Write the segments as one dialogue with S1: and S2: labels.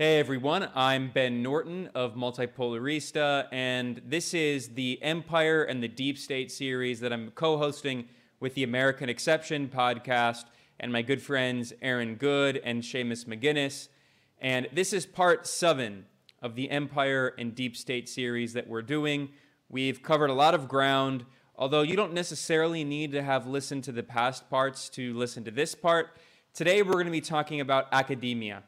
S1: Hey everyone, I'm Ben Norton of Multipolarista, and this is the Empire and the Deep State series that I'm co hosting with the American Exception podcast and my good friends Aaron Good and Seamus McGuinness. And this is part seven of the Empire and Deep State series that we're doing. We've covered a lot of ground, although you don't necessarily need to have listened to the past parts to listen to this part. Today we're going to be talking about academia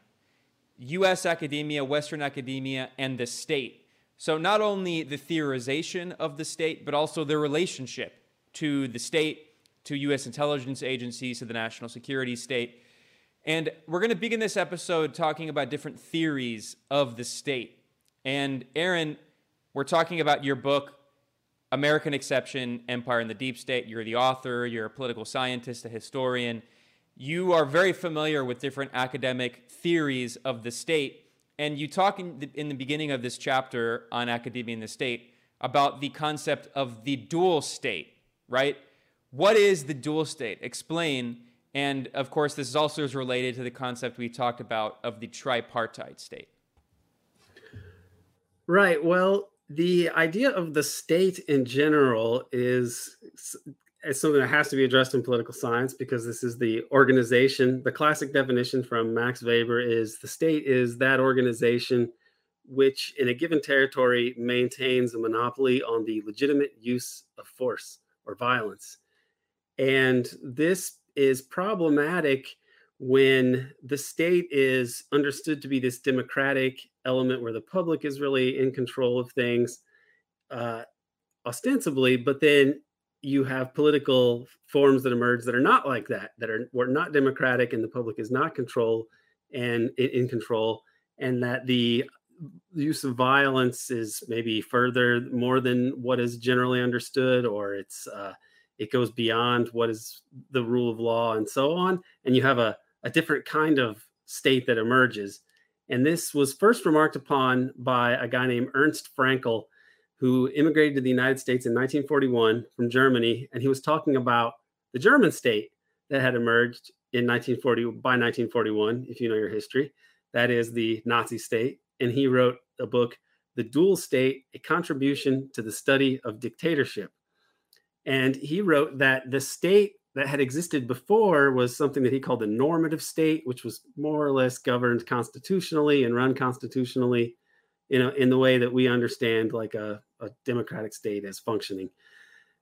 S1: US academia, Western academia, and the state. So, not only the theorization of the state, but also the relationship to the state, to US intelligence agencies, to the national security state. And we're going to begin this episode talking about different theories of the state. And Aaron, we're talking about your book, American Exception Empire and the Deep State. You're the author, you're a political scientist, a historian you are very familiar with different academic theories of the state. And you talk in the, in the beginning of this chapter on academia and the state about the concept of the dual state, right? What is the dual state? Explain. And of course, this is also is related to the concept we talked about of the tripartite state.
S2: Right. Well, the idea of the state in general is it's something that has to be addressed in political science because this is the organization. The classic definition from Max Weber is the state is that organization which, in a given territory, maintains a monopoly on the legitimate use of force or violence. And this is problematic when the state is understood to be this democratic element where the public is really in control of things, uh, ostensibly, but then you have political forms that emerge that are not like that, that are were not democratic, and the public is not control and in control, and that the use of violence is maybe further more than what is generally understood, or it's uh, it goes beyond what is the rule of law and so on, and you have a, a different kind of state that emerges. And this was first remarked upon by a guy named Ernst Fraenkel who immigrated to the United States in 1941 from Germany, and he was talking about the German state that had emerged in 1940 by 1941, if you know your history. That is the Nazi state, and he wrote a book, "The Dual State: A Contribution to the Study of Dictatorship." And he wrote that the state that had existed before was something that he called the normative state, which was more or less governed constitutionally and run constitutionally you know, in the way that we understand like a, a democratic state as functioning.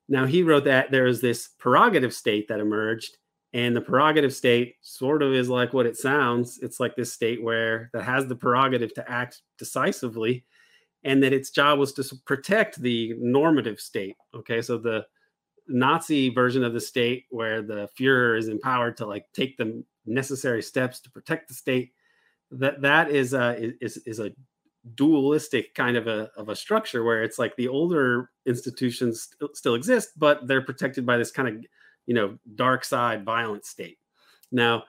S2: Now, he wrote that there is this prerogative state that emerged, and the prerogative state sort of is like what it sounds. It's like this state where that has the prerogative to act decisively, and that its job was to protect the normative state. Okay, so the Nazi version of the state, where the Führer is empowered to like take the necessary steps to protect the state, that that is a is is a dualistic kind of a of a structure where it's like the older institutions st- still exist but they're protected by this kind of you know dark side violent state. Now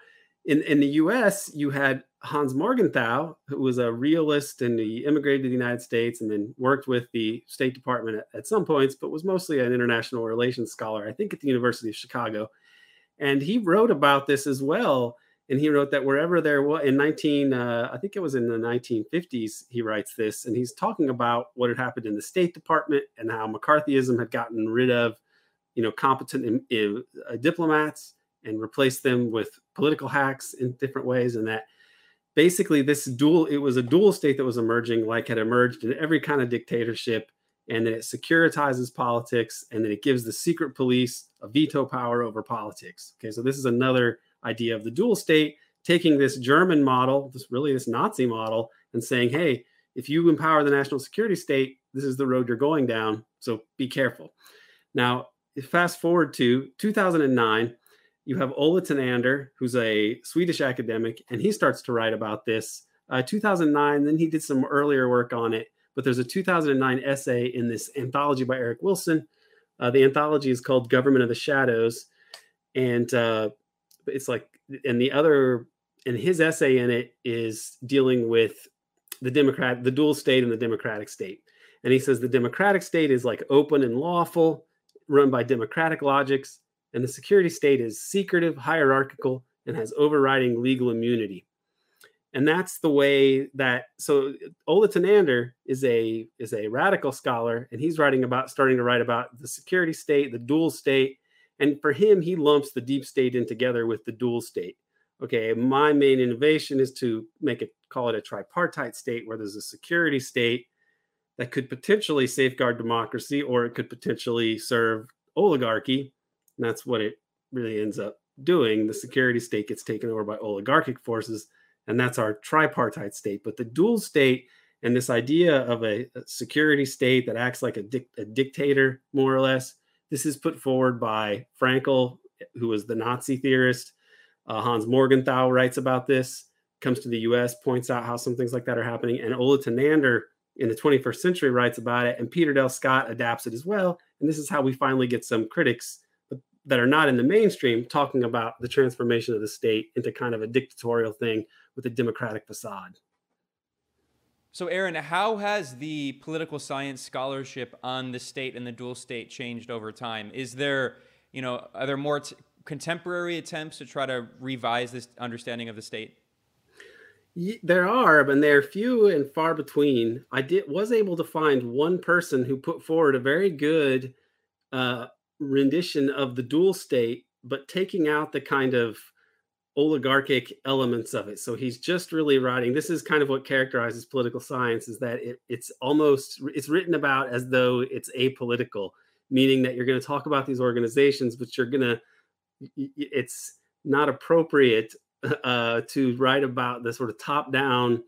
S2: in in the US you had Hans Morgenthau who was a realist and he immigrated to the United States and then worked with the State Department at, at some points but was mostly an international relations scholar I think at the University of Chicago. And he wrote about this as well and he wrote that wherever there was in 19 uh, i think it was in the 1950s he writes this and he's talking about what had happened in the state department and how mccarthyism had gotten rid of you know competent uh, diplomats and replaced them with political hacks in different ways and that basically this dual it was a dual state that was emerging like had emerged in every kind of dictatorship and that it securitizes politics and that it gives the secret police a veto power over politics. Okay so this is another idea of the dual state, taking this German model, this really this Nazi model, and saying, hey, if you empower the national security state, this is the road you're going down. So be careful. Now, fast forward to 2009, you have Ola Tunander, who's a Swedish academic, and he starts to write about this. Uh, 2009, then he did some earlier work on it, but there's a 2009 essay in this anthology by Eric Wilson. Uh, the anthology is called Government of the Shadows. And uh, it's like and the other and his essay in it is dealing with the democrat the dual state and the democratic state. And he says the democratic state is like open and lawful run by democratic logics and the security state is secretive hierarchical and has overriding legal immunity. And that's the way that so Ola is a is a radical scholar and he's writing about starting to write about the security state the dual state and for him he lumps the deep state in together with the dual state. Okay my main innovation is to make it call it a tripartite state where there's a security state that could potentially safeguard democracy or it could potentially serve oligarchy. And that's what it really ends up doing. The security state gets taken over by oligarchic forces and that's our tripartite state. But the dual state and this idea of a, a security state that acts like a, a, dictator, more or less, this is put forward by Fraenkel, who was the Nazi theorist. Uh, Hans Morgenthau writes about this, comes to the US, points out how some things like that are happening. And Ola Tunander in the 21st century writes about it, and Peter Dale Scott adapts it as well. And this is how we finally get some critics that are not in the mainstream talking about the transformation of the state into kind of a dictatorial thing with a democratic facade.
S1: So, Aaron, how has the political science scholarship on the state and the dual state changed over time? Is there, you know, are there more t- contemporary attempts to try to revise this understanding of the state?
S2: There are, but they're few and far between. I did was able to find one person who put forward a very good uh, rendition of the dual state, but taking out the kind of oligarchic elements of it. So he's just really writing. This is kind of what characterizes political science: is that it, it's almost it's written about as though it's apolitical, meaning that you're going to talk about these organizations, but you're going to it's not appropriate uh, to write about the sort of top-down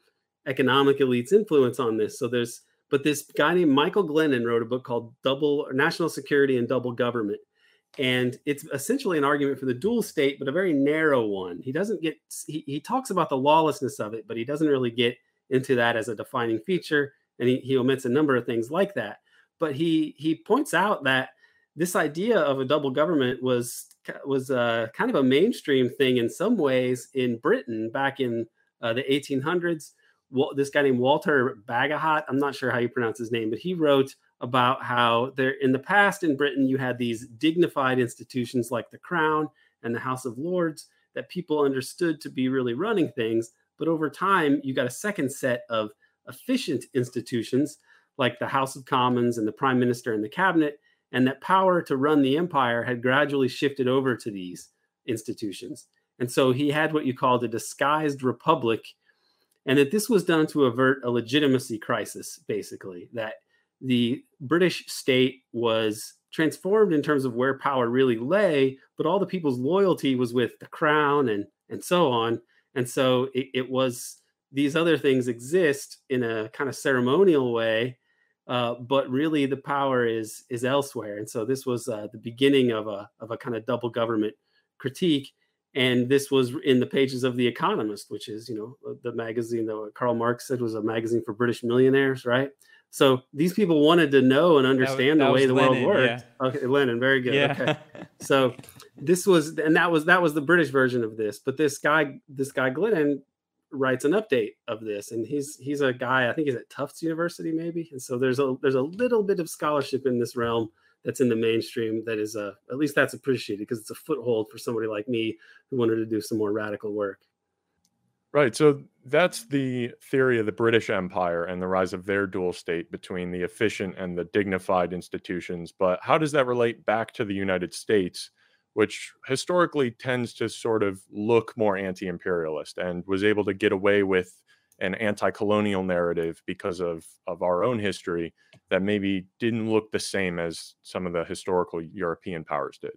S2: economic elite's influence on this. So there's but this guy named Michael Glennon wrote a book called Double National Security and Double Government. And it's essentially an argument for the dual state, but a very narrow one. He doesn't get, he, he talks about the lawlessness of it, but he doesn't really get into that as a defining feature. And he, he omits a number of things like that. But he he points out that this idea of a double government was was uh, kind of a mainstream thing in some ways in Britain back in uh, the 1800s this guy named Walter Bagehot. I'm not sure how you pronounce his name, but he wrote about how there in the past in Britain you had these dignified institutions like the Crown and the House of Lords that people understood to be really running things. But over time, you got a second set of efficient institutions like the House of Commons and the Prime Minister and the Cabinet, and that power to run the empire had gradually shifted over to these institutions. And so he had what you called a disguised republic and that this was done to avert a legitimacy crisis, basically, that the British state was transformed in terms of where power really lay, but all the people's loyalty was with the crown and and so on. And so it, it was these other things exist in a kind of ceremonial way, uh, but really the power is is elsewhere. And so this was uh, the beginning of a of a kind of double government critique and this was in the pages of the economist which is you know the magazine that karl marx said was a magazine for british millionaires right so these people wanted to know and understand that, that the way the Lenin, world worked yeah. okay lenin very good yeah. okay so this was and that was that was the british version of this but this guy this guy glennon writes an update of this and he's he's a guy i think he's at tufts university maybe and so there's a there's a little bit of scholarship in this realm that's in the mainstream that is uh, at least that's appreciated because it's a foothold for somebody like me who wanted to do some more radical work
S3: right so that's the theory of the british empire and the rise of their dual state between the efficient and the dignified institutions but how does that relate back to the united states which historically tends to sort of look more anti-imperialist and was able to get away with an anti-colonial narrative because of of our own history that maybe didn't look the same as some of the historical European powers did.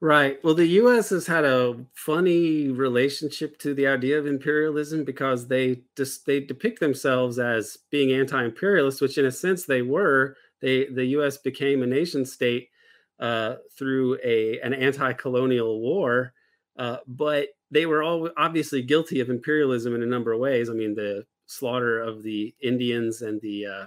S2: Right. Well, the U.S. has had a funny relationship to the idea of imperialism because they just they depict themselves as being anti-imperialist, which in a sense they were. They the U.S. became a nation state uh, through a an anti-colonial war, uh, but they were all obviously guilty of imperialism in a number of ways. I mean, the slaughter of the Indians and the uh,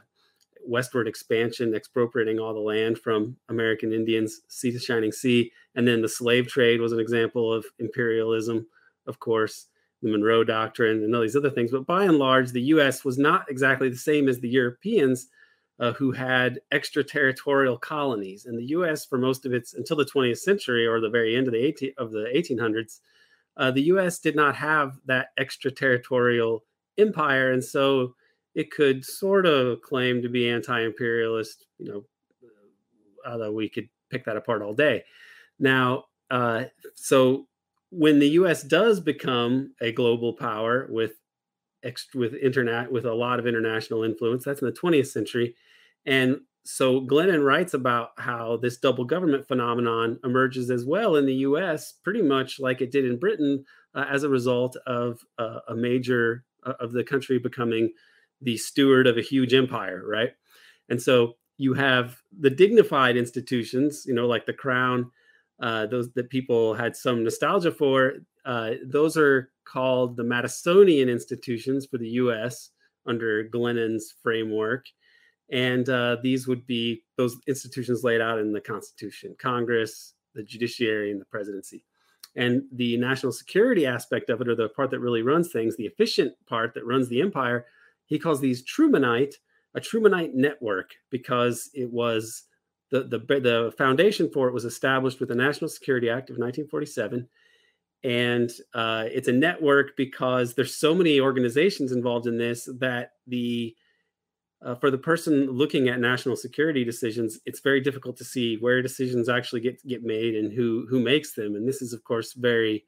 S2: westward expansion, expropriating all the land from American Indians, sea to shining sea, and then the slave trade was an example of imperialism, of course, the Monroe Doctrine, and all these other things. But by and large, the U.S. was not exactly the same as the Europeans. Uh, who had extraterritorial colonies, and the U.S. for most of its until the 20th century or the very end of the 18, of the 1800s uh, the U.S. did not have that extraterritorial empire, and so it could sort of claim to be anti-imperialist. You know, although we could pick that apart all day. Now, uh, so when the U.S. does become a global power with with internet with a lot of international influence, that's in the 20th century, and so Glennon writes about how this double government phenomenon emerges as well in the U.S., pretty much like it did in Britain, uh, as a result of uh, a major uh, of the country becoming the steward of a huge empire, right? And so you have the dignified institutions, you know, like the crown, uh, those that people had some nostalgia for. Uh, those are called the Madisonian institutions for the U.S. under Glennon's framework. And uh, these would be those institutions laid out in the Constitution Congress, the judiciary, and the presidency. And the national security aspect of it, or the part that really runs things, the efficient part that runs the empire, he calls these Trumanite, a Trumanite network, because it was the, the, the foundation for it was established with the National Security Act of 1947 and uh, it's a network because there's so many organizations involved in this that the uh, for the person looking at national security decisions, it's very difficult to see where decisions actually get get made and who who makes them. And this is, of course, very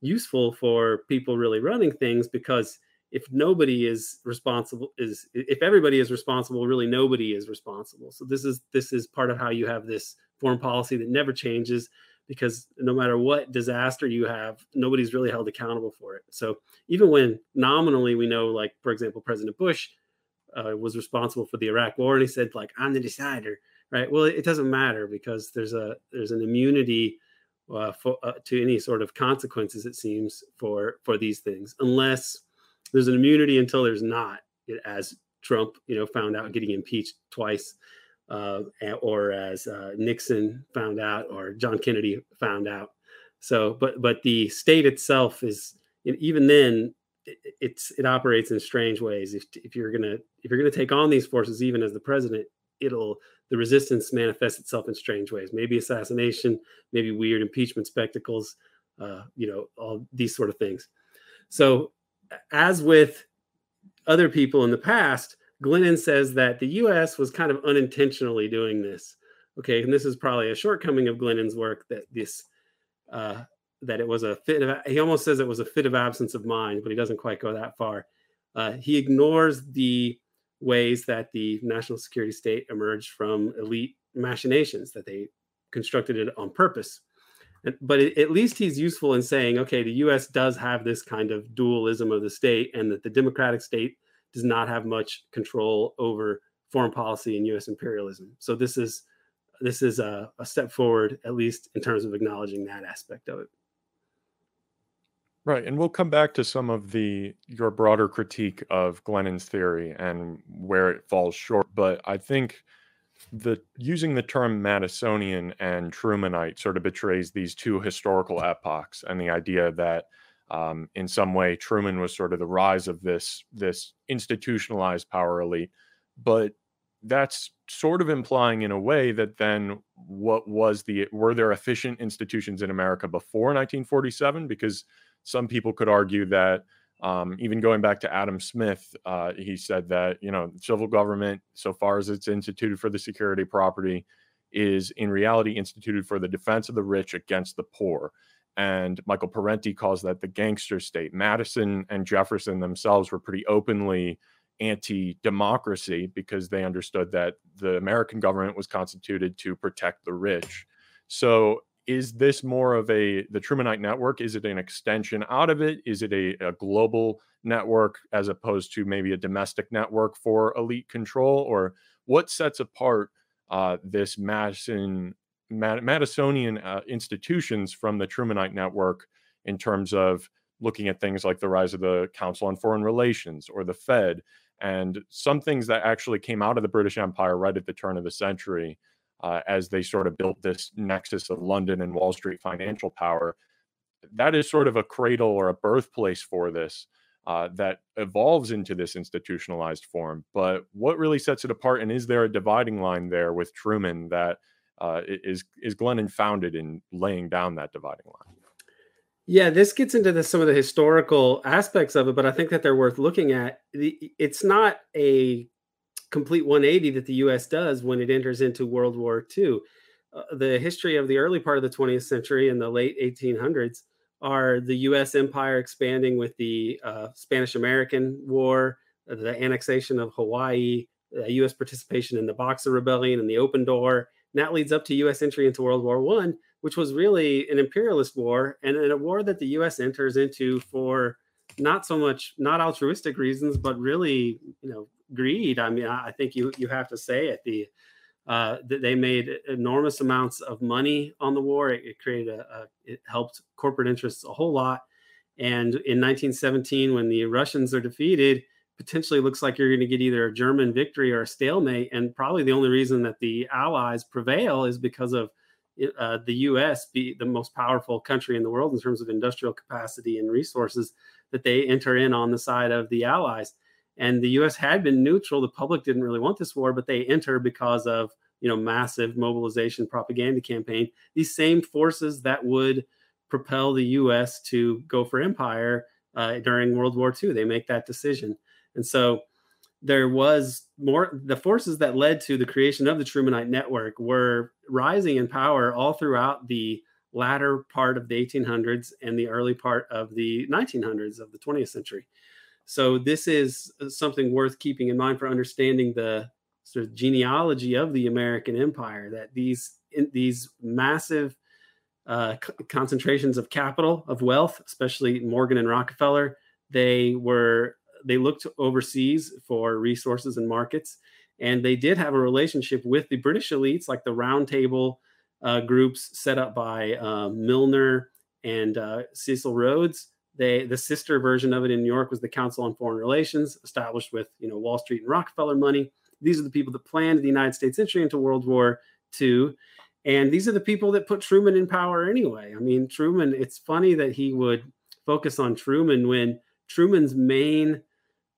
S2: useful for people really running things because if nobody is responsible is if everybody is responsible really nobody is responsible so this is this is part of how you have this foreign policy that never changes because no matter what disaster you have nobody's really held accountable for it so even when nominally we know like for example president bush uh, was responsible for the Iraq War, and he said like I'm the decider, right? Well, it, doesn't matter because there's a there's an immunity uh, for, uh, to any sort of consequences. It seems for for these things, unless there's an immunity until there's not, as Trump, you know, found out getting impeached twice, uh, or as uh, Nixon found out, or John Kennedy found out. So, but but the state itself is even then it, it's it operates in strange ways. If if you're gonna if you're gonna take on these forces, even as the president, it'll the resistance manifests itself in strange ways. Maybe assassination, maybe weird impeachment spectacles, uh, you know, all these sort of things. So, as with other people in the past, Glennon says that the U.S. was kind of unintentionally doing this. Okay, and this is probably a shortcoming of Glennon's work that this uh, that it was a fit of he almost says it was a fit of absence of mind but he doesn't quite go that far uh, he ignores the ways that the national security state emerged from elite machinations that they constructed it on purpose but at least he's useful in saying okay the us does have this kind of dualism of the state and that the democratic state does not have much control over foreign policy and us imperialism. So this is this is a, a step forward at least in terms of acknowledging that aspect of it.
S3: Right, and we'll come back to some of the your broader critique of Glennon's theory and where it falls short, but I think the using the term Madisonian and Trumanite sort of betrays these two historical epochs and the idea that um, in some way Truman was sort of the rise of this this institutionalized power elite, but that's sort of implying in a way that then what was the were there efficient institutions in America before 1947 because some people could argue that um, even going back to Adam Smith, uh, he said that you know civil government, so far as it's instituted for the security property, is in reality instituted for the defense of the rich against the poor. And Michael Parenti calls that the gangster state. Madison and Jefferson themselves were pretty openly anti democracy because they understood that the American government was constituted to protect the rich. So is this more of a the Trumanite network? Is it an extension out of it? Is it a, a global network as opposed to maybe a domestic network for elite control? Or what sets apart uh, this Madison Mad- Madisonian uh, institutions from the Trumanite network in terms of looking at things like the rise of the Council on Foreign Relations or the Fed and some things that actually came out of the British Empire right at the turn of the century uh, as they sort of built this nexus of London and Wall Street financial power. That is sort of a cradle or a birthplace for this uh, that evolves into this institutionalized form. But what really sets it apart, and is there a dividing line there with Truman that uh, is is Glennon founded in laying down that dividing line?
S2: Yeah, this gets into the, some of the historical aspects of it, but I think that they're worth looking at. It's not a complete 180 that the U.S. does when it enters into World War II. Uh, the history of the early part of the 20th century and the late 1800s are the U.S. empire expanding with the uh, Spanish American War, the annexation of Hawaii, uh, U.S. participation in the Boxer Rebellion and the Open Door. And that leads up to U.S. entry into World War One, which was really an imperialist war and, and a war that the U.S. enters into for not so much not altruistic reasons, but really, you know, greed. I mean, I think you you have to say it. The uh, they made enormous amounts of money on the war. It, it created a, a, it helped corporate interests a whole lot. And in 1917, when the Russians are defeated, potentially looks like you're going to get either a German victory or a stalemate. And probably the only reason that the Allies prevail is because of uh, the U.S. be the most powerful country in the world in terms of industrial capacity and resources that they enter in on the side of the Allies. And the U.S. had been neutral. The public didn't really want this war, but they enter because of you know massive mobilization propaganda campaign. These same forces that would propel the U.S. to go for empire uh, during World War II. They make that decision. And so there was more the forces that led to the creation of the Trumanite network were rising in power all throughout the latter part of the 1800s and the early part of the 1900s of the 20th century. So this is something worth keeping in mind for understanding the sort of genealogy of the American empire that these in, these massive uh, concentrations of capital of wealth, especially Morgan and Rockefeller, they were they looked overseas for resources and markets, and they did have a relationship with the British elites, like the Round Table uh, groups set up by uh, Milner and uh, Cecil Rhodes. They the sister version of it in New York was the Council on Foreign Relations, established with you know Wall Street and Rockefeller money. These are the people that planned the United States entry into World War II. And these are the people that put Truman in power anyway. I mean, Truman, it's funny that he would focus on Truman when Truman's main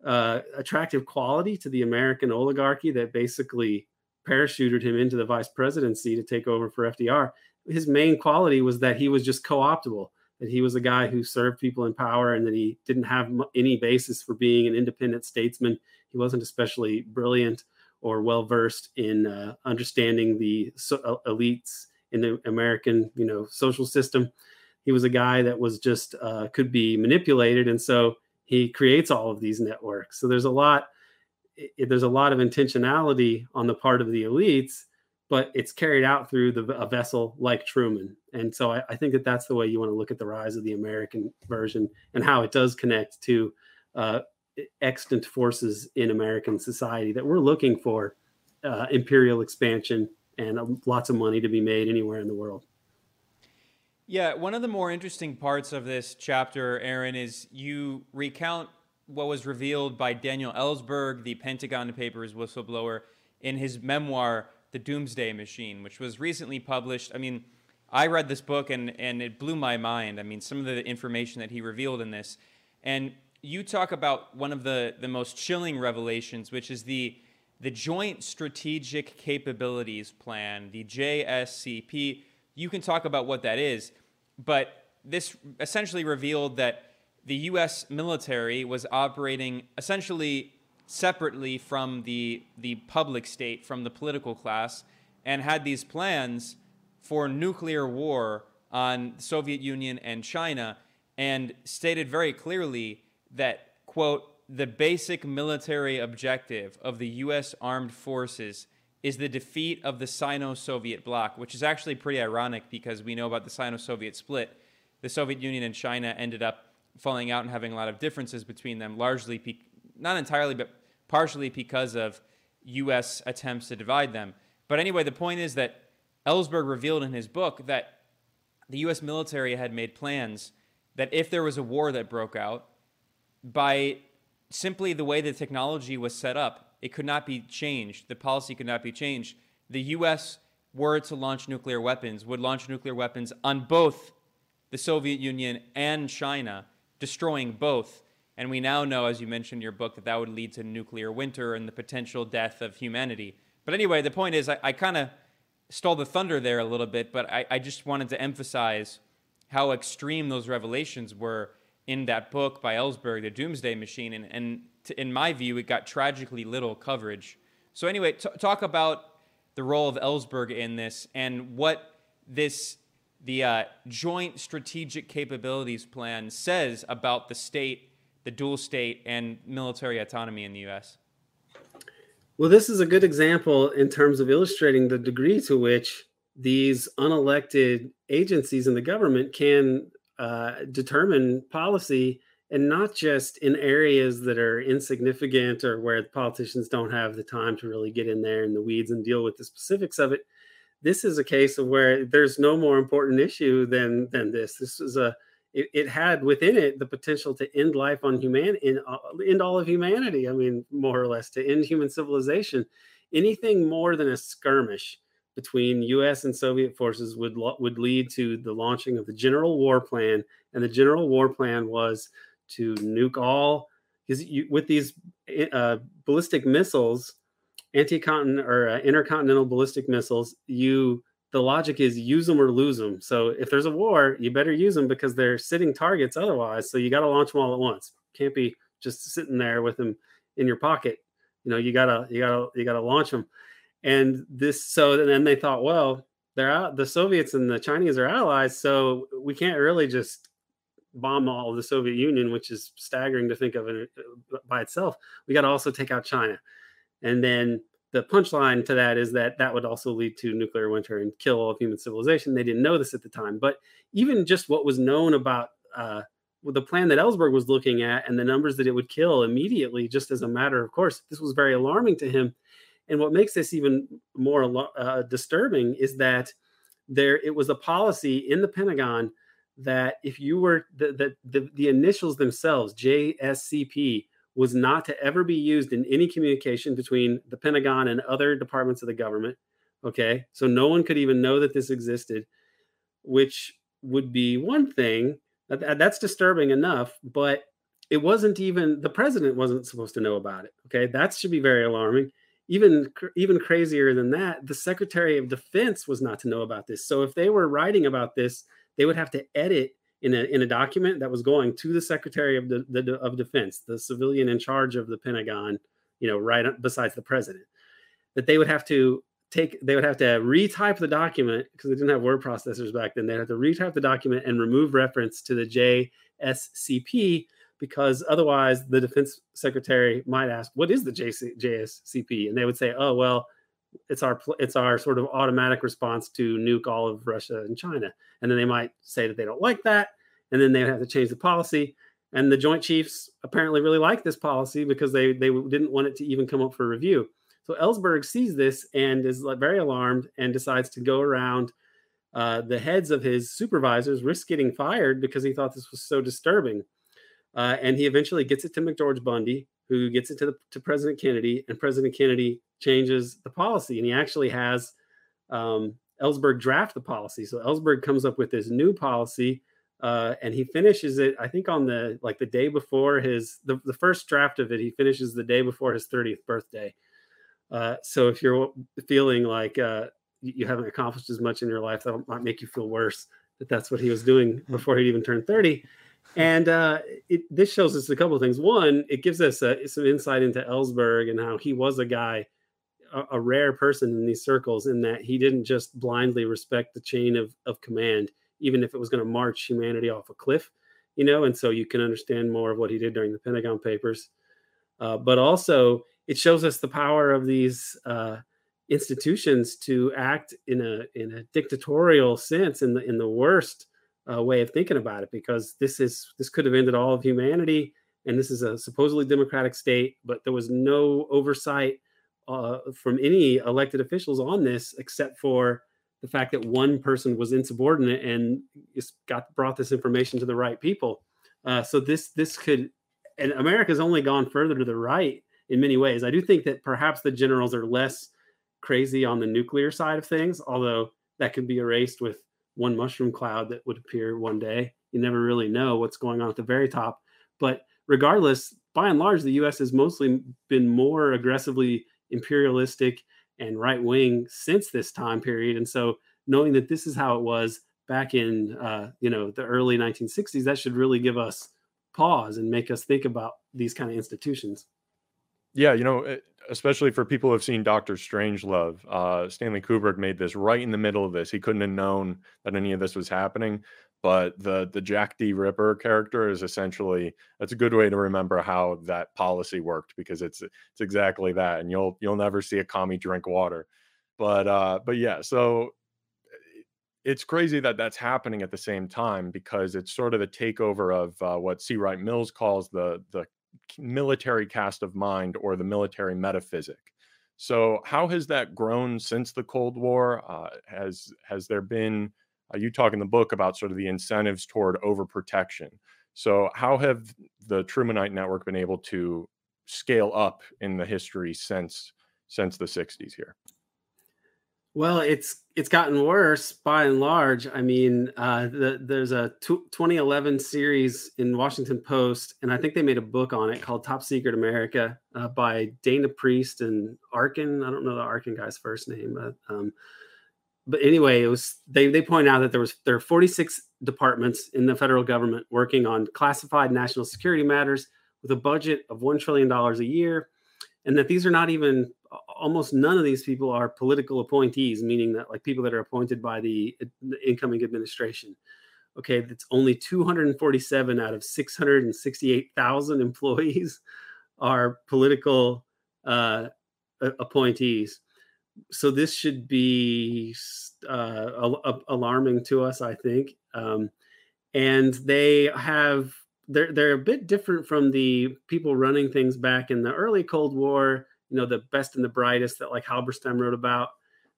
S2: uh, attractive quality to the American oligarchy that basically parachuted him into the vice presidency to take over for FDR. His main quality was that he was just co-optable, that he was a guy who served people in power and that he didn't have any basis for being an independent statesman. He wasn't especially brilliant or well versed in uh, understanding the so- uh, elites in the American, you know, social system. He was a guy that was just uh, could be manipulated, and so he creates all of these networks. So there's a lot it, there's a lot of intentionality on the part of the elites, but it's carried out through the, a vessel like Truman. And so I, I, think that that's the way you want to look at the rise of the American version and how it does connect to uh, extant forces in American society that we're looking for uh, imperial expansion and uh, lots of money to be made anywhere in the world.
S1: Yeah, one of the more interesting parts of this chapter, Aaron, is you recount what was revealed by Daniel Ellsberg, the Pentagon Papers whistleblower, in his memoir, The Doomsday Machine, which was recently published. I mean, I read this book and, and it blew my mind. I mean, some of the information that he revealed in this. And you talk about one of the, the most chilling revelations, which is the, the Joint Strategic Capabilities Plan, the JSCP you can talk about what that is, but this essentially revealed that the U.S. military was operating essentially separately from the the public state, from the political class, and had these plans for nuclear war on the Soviet Union and China, and stated very clearly that quote the basic military objective of the U.S. armed forces is the defeat of the Sino Soviet bloc, which is actually pretty ironic because we know about the Sino Soviet split. The Soviet Union and China ended up falling out and having a lot of differences between them, largely, pe- not entirely, but partially because of U.S. attempts to divide them. But anyway, the point is that Ellsberg revealed in his book that the U.S. military had made plans that if there was a war that broke out, by simply the way the technology was set up, it could not be changed. The policy could not be changed. The U.S. were to launch nuclear weapons, would launch nuclear weapons on both the Soviet Union and China, destroying both. And we now know, as you mentioned in your book, that that would lead to nuclear winter and the potential death of humanity. But anyway, the point is, I, I kind of stole the thunder there a little bit, but I, I just wanted to emphasize how extreme those revelations were in that book by Ellsberg, The Doomsday Machine. And, and to, in my view, it got tragically little coverage. So, anyway, t- talk about the role of Ellsberg in this and what this the uh, joint strategic capabilities plan says about the state, the dual state, and military autonomy in the U.S.
S2: Well, this is a good example in terms of illustrating the degree to which these unelected agencies in the government can uh, determine policy and not just in areas that are insignificant or where politicians don't have the time to really get in there in the weeds and deal with the specifics of it this is a case of where there's no more important issue than than this this is a it, it had within it the potential to end life on human in uh, end all of humanity i mean more or less to end human civilization anything more than a skirmish between U.S. and Soviet forces would would lead to the launching of the General War Plan, and the General War Plan was to nuke all because with these uh, ballistic missiles, anti-continental or uh, intercontinental ballistic missiles, you the logic is use them or lose them. So if there's a war, you better use them because they're sitting targets otherwise. So you got to launch them all at once. Can't be just sitting there with them in your pocket. You know, you gotta you gotta you gotta launch them. And this so then they thought, well, they're out. The Soviets and the Chinese are allies, so we can't really just bomb all the Soviet Union, which is staggering to think of uh, by itself. We got to also take out China. And then the punchline to that is that that would also lead to nuclear winter and kill all of human civilization. They didn't know this at the time, but even just what was known about uh, the plan that Ellsberg was looking at and the numbers that it would kill immediately, just as a matter of course, this was very alarming to him. And what makes this even more uh, disturbing is that there it was a policy in the Pentagon that if you were the, the, the, the initials themselves, JSCP, was not to ever be used in any communication between the Pentagon and other departments of the government. Okay. So no one could even know that this existed, which would be one thing. That's disturbing enough, but it wasn't even the president wasn't supposed to know about it. Okay. That should be very alarming. Even even crazier than that, the Secretary of Defense was not to know about this. So if they were writing about this, they would have to edit in a, in a document that was going to the Secretary of the, the, of Defense, the civilian in charge of the Pentagon, you know, right besides the president, that they would have to take they would have to retype the document because they didn't have word processors back then. They'd have to retype the document and remove reference to the JSCP because otherwise the defense secretary might ask, "What is the JC, JSCP?" and they would say, "Oh, well, it's our it's our sort of automatic response to nuke all of Russia and China. And then they might say that they don't like that, and then they have to change the policy. And the Joint Chiefs apparently really like this policy because they they didn't want it to even come up for review. So Ellsberg sees this and is very alarmed and decides to go around uh, the heads of his supervisors, risk getting fired because he thought this was so disturbing. Uh, and he eventually gets it to McGeorge Bundy, who gets it to, the, to President Kennedy, and President Kennedy changes the policy, and he actually has um, Ellsberg draft the policy. So Ellsberg comes up with this new policy, uh, and he finishes it. I think on the like the day before his the, the first draft of it, he finishes the day before his 30th birthday. Uh, so if you're feeling like uh, you haven't accomplished as much in your life, that might make you feel worse. That that's what he was doing hmm. before he even turned 30 and uh, it, this shows us a couple of things. One, it gives us uh, some insight into Ellsberg and how he was a guy, a, a, rare person in these circles, in that he didn't just blindly respect the chain of, of command, even if it was going to march humanity off a cliff, you know. And so you can understand more of what he did during the Pentagon Papers. Uh, but also, it shows us the power of these uh, institutions to act in a in a dictatorial sense, in the in the worst uh, way of thinking about it because this is this could have ended all of humanity and this is a supposedly democratic state but there was no oversight uh, from any elected officials on this except for the fact that one person was insubordinate and got brought this information to the right people. Uh, so this this could and america's only gone further to the right in many ways. I do think that perhaps the generals are less crazy on the nuclear side of things although that could be erased with one mushroom cloud that would appear one day. You never really know what's going on at the very top. But regardless, by and large, the US has mostly been more aggressively imperialistic and right wing since this time period. And so knowing that this is how it was back in uh, you know the early 1960s, that should really give us pause and make us think about these kind of institutions.
S3: Yeah, you know, especially for people who have seen Doctor Strangelove, uh, Stanley Kubrick made this right in the middle of this. He couldn't have known that any of this was happening. But the the Jack D. Ripper character is essentially that's a good way to remember how that policy worked because it's it's exactly that, and you'll you'll never see a commie drink water. But uh, but yeah, so it's crazy that that's happening at the same time because it's sort of the takeover of uh, what C. Wright Mills calls the the military cast of mind or the military metaphysic. So, how has that grown since the Cold War? Uh, has has there been? Uh, you talk in the book about sort of the incentives toward overprotection. So, how have the Trumanite Network been able to scale up in the history since since the '60s here?
S2: Well, it's it's gotten worse by and large. I mean, uh, the, there's a t- 2011 series in Washington Post, and I think they made a book on it called "Top Secret America" uh, by Dana Priest and Arkin. I don't know the Arkin guy's first name, but um, but anyway, it was they they point out that there was there are 46 departments in the federal government working on classified national security matters with a budget of one trillion dollars a year, and that these are not even almost none of these people are political appointees, meaning that like people that are appointed by the, the incoming administration. Okay, that's only 247 out of 668,000 employees are political uh, appointees. So this should be uh, alarming to us, I think. Um, and they have they're they're a bit different from the people running things back in the early Cold War you know the best and the brightest that like Halberstam wrote about.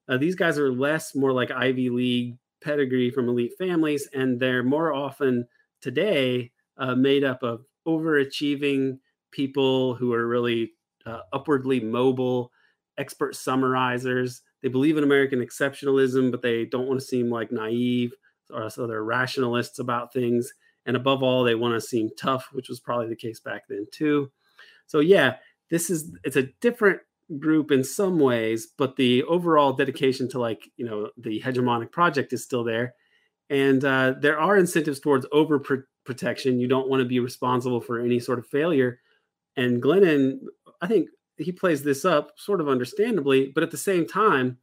S2: Uh, these guys are less more like Ivy League pedigree from elite families, and they're more often today uh, made up of overachieving people who are really uh, upwardly mobile, expert summarizers. They believe in American exceptionalism, but they don't want to seem like naive, or so they're rationalists about things. And above all, they want to seem tough, which was probably the case back then too. So yeah, this is it's a different group in some ways, but the overall dedication to like you know the hegemonic project is still there, and uh, there are incentives towards over protection. You don't want to be responsible for any sort of failure, and Glennon, I think he plays this up sort of understandably, but at the same time,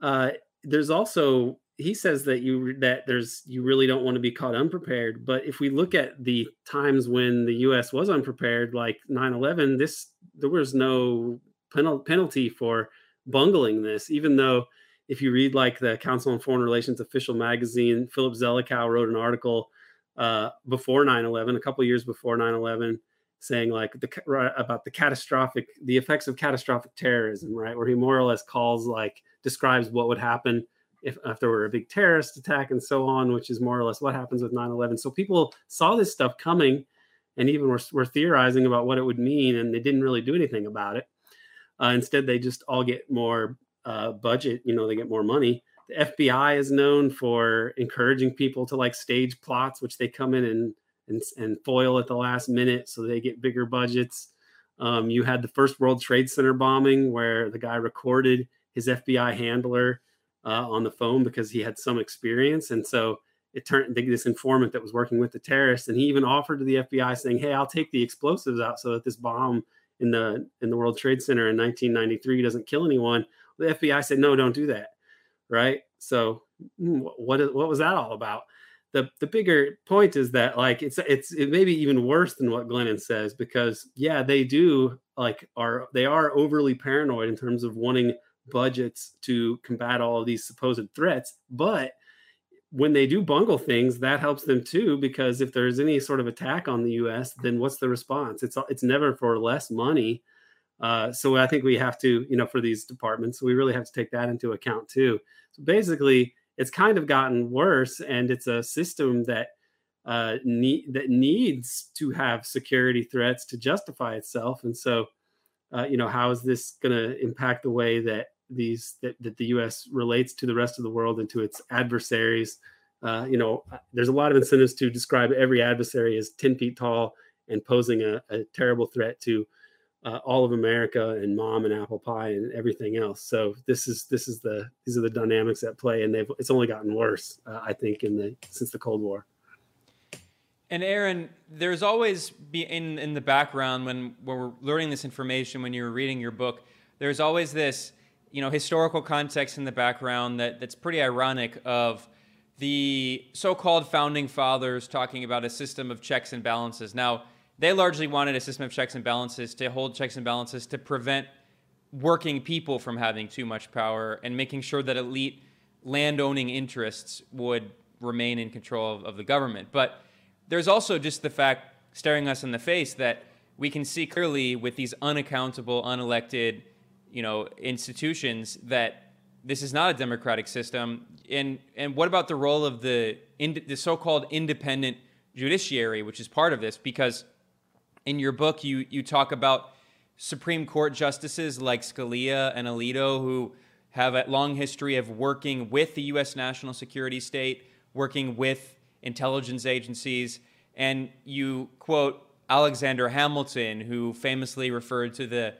S2: uh, there's also he says that you that there's you really don't want to be caught unprepared but if we look at the times when the us was unprepared like 9-11 this there was no penal, penalty for bungling this even though if you read like the council on foreign relations official magazine philip zelikow wrote an article uh, before 9-11 a couple years before 9-11 saying like the about the catastrophic the effects of catastrophic terrorism right where he more or less calls like describes what would happen if, there were a big terrorist attack and so on, which is more or less what happens with 9 11. So people saw this stuff coming and even were, were theorizing about what it would mean, and they didn't really do anything about it. Uh, instead, they just all get more uh, budget, you know, they get more money. The FBI is known for encouraging people to like stage plots, which they come in and and, and foil at the last minute so they get bigger budgets. Um, you had the first World Trade Center bombing where the guy recorded his FBI handler uh, on the phone because he had some experience. And so it turned this informant that was working with the terrorists, and he even offered to the FBI saying, "Hey, I'll take the explosives out so that this bomb in the in the World Trade Center in 1993 doesn't kill anyone." The FBI said, "No, don't do that." Right? So hmm, what what was that all about? The the bigger point is that like it's it's it may be even worse than what Glennon says because yeah, they do like are they are overly paranoid in terms of wanting budgets to combat all of these supposed threats. But when they do bungle things, that helps them too, because if there's any sort of attack on the U.S., then what's the response? It's it's never for less money. Uh, so I think we have to, you know, for these departments, we really have to take that into account too. So basically, it's kind of gotten worse, and it's a system that uh, that needs to have security threats to justify itself. And so, uh, you know, how is this going to impact the way that these that, that the U.S. relates to the rest of the world and to its adversaries. Uh, you know, uh, there's a lot of incentives to describe every adversary as 10 feet tall and posing a, a terrible threat to uh, all of America and mom and apple pie and everything else. So this is this is the these are the dynamics at play, and they've it's only gotten worse, uh, I think, in the since the Cold War.
S1: And Aaron, there's always be in in the background when when we're learning this information, when you're reading your book, there's always this you know historical context in the background that that's pretty ironic of the so-called founding fathers talking about a system of checks and balances. Now they largely wanted a system of checks and balances to hold checks and balances to prevent working people from having too much power and making sure that elite landowning interests would remain in control of, of, the government. But there's also just the fact staring us in the face that we can see clearly with these unaccountable, unelected, you know, institutions that this is not a democratic system. And and what about the role of the in, the so-called independent judiciary, which is part of this? Because in your book, you you talk about Supreme Court justices like Scalia and Alito who have a long history of working with the U.S. national security state, working with intelligence agencies, and you quote Alexander Hamilton, who famously referred to the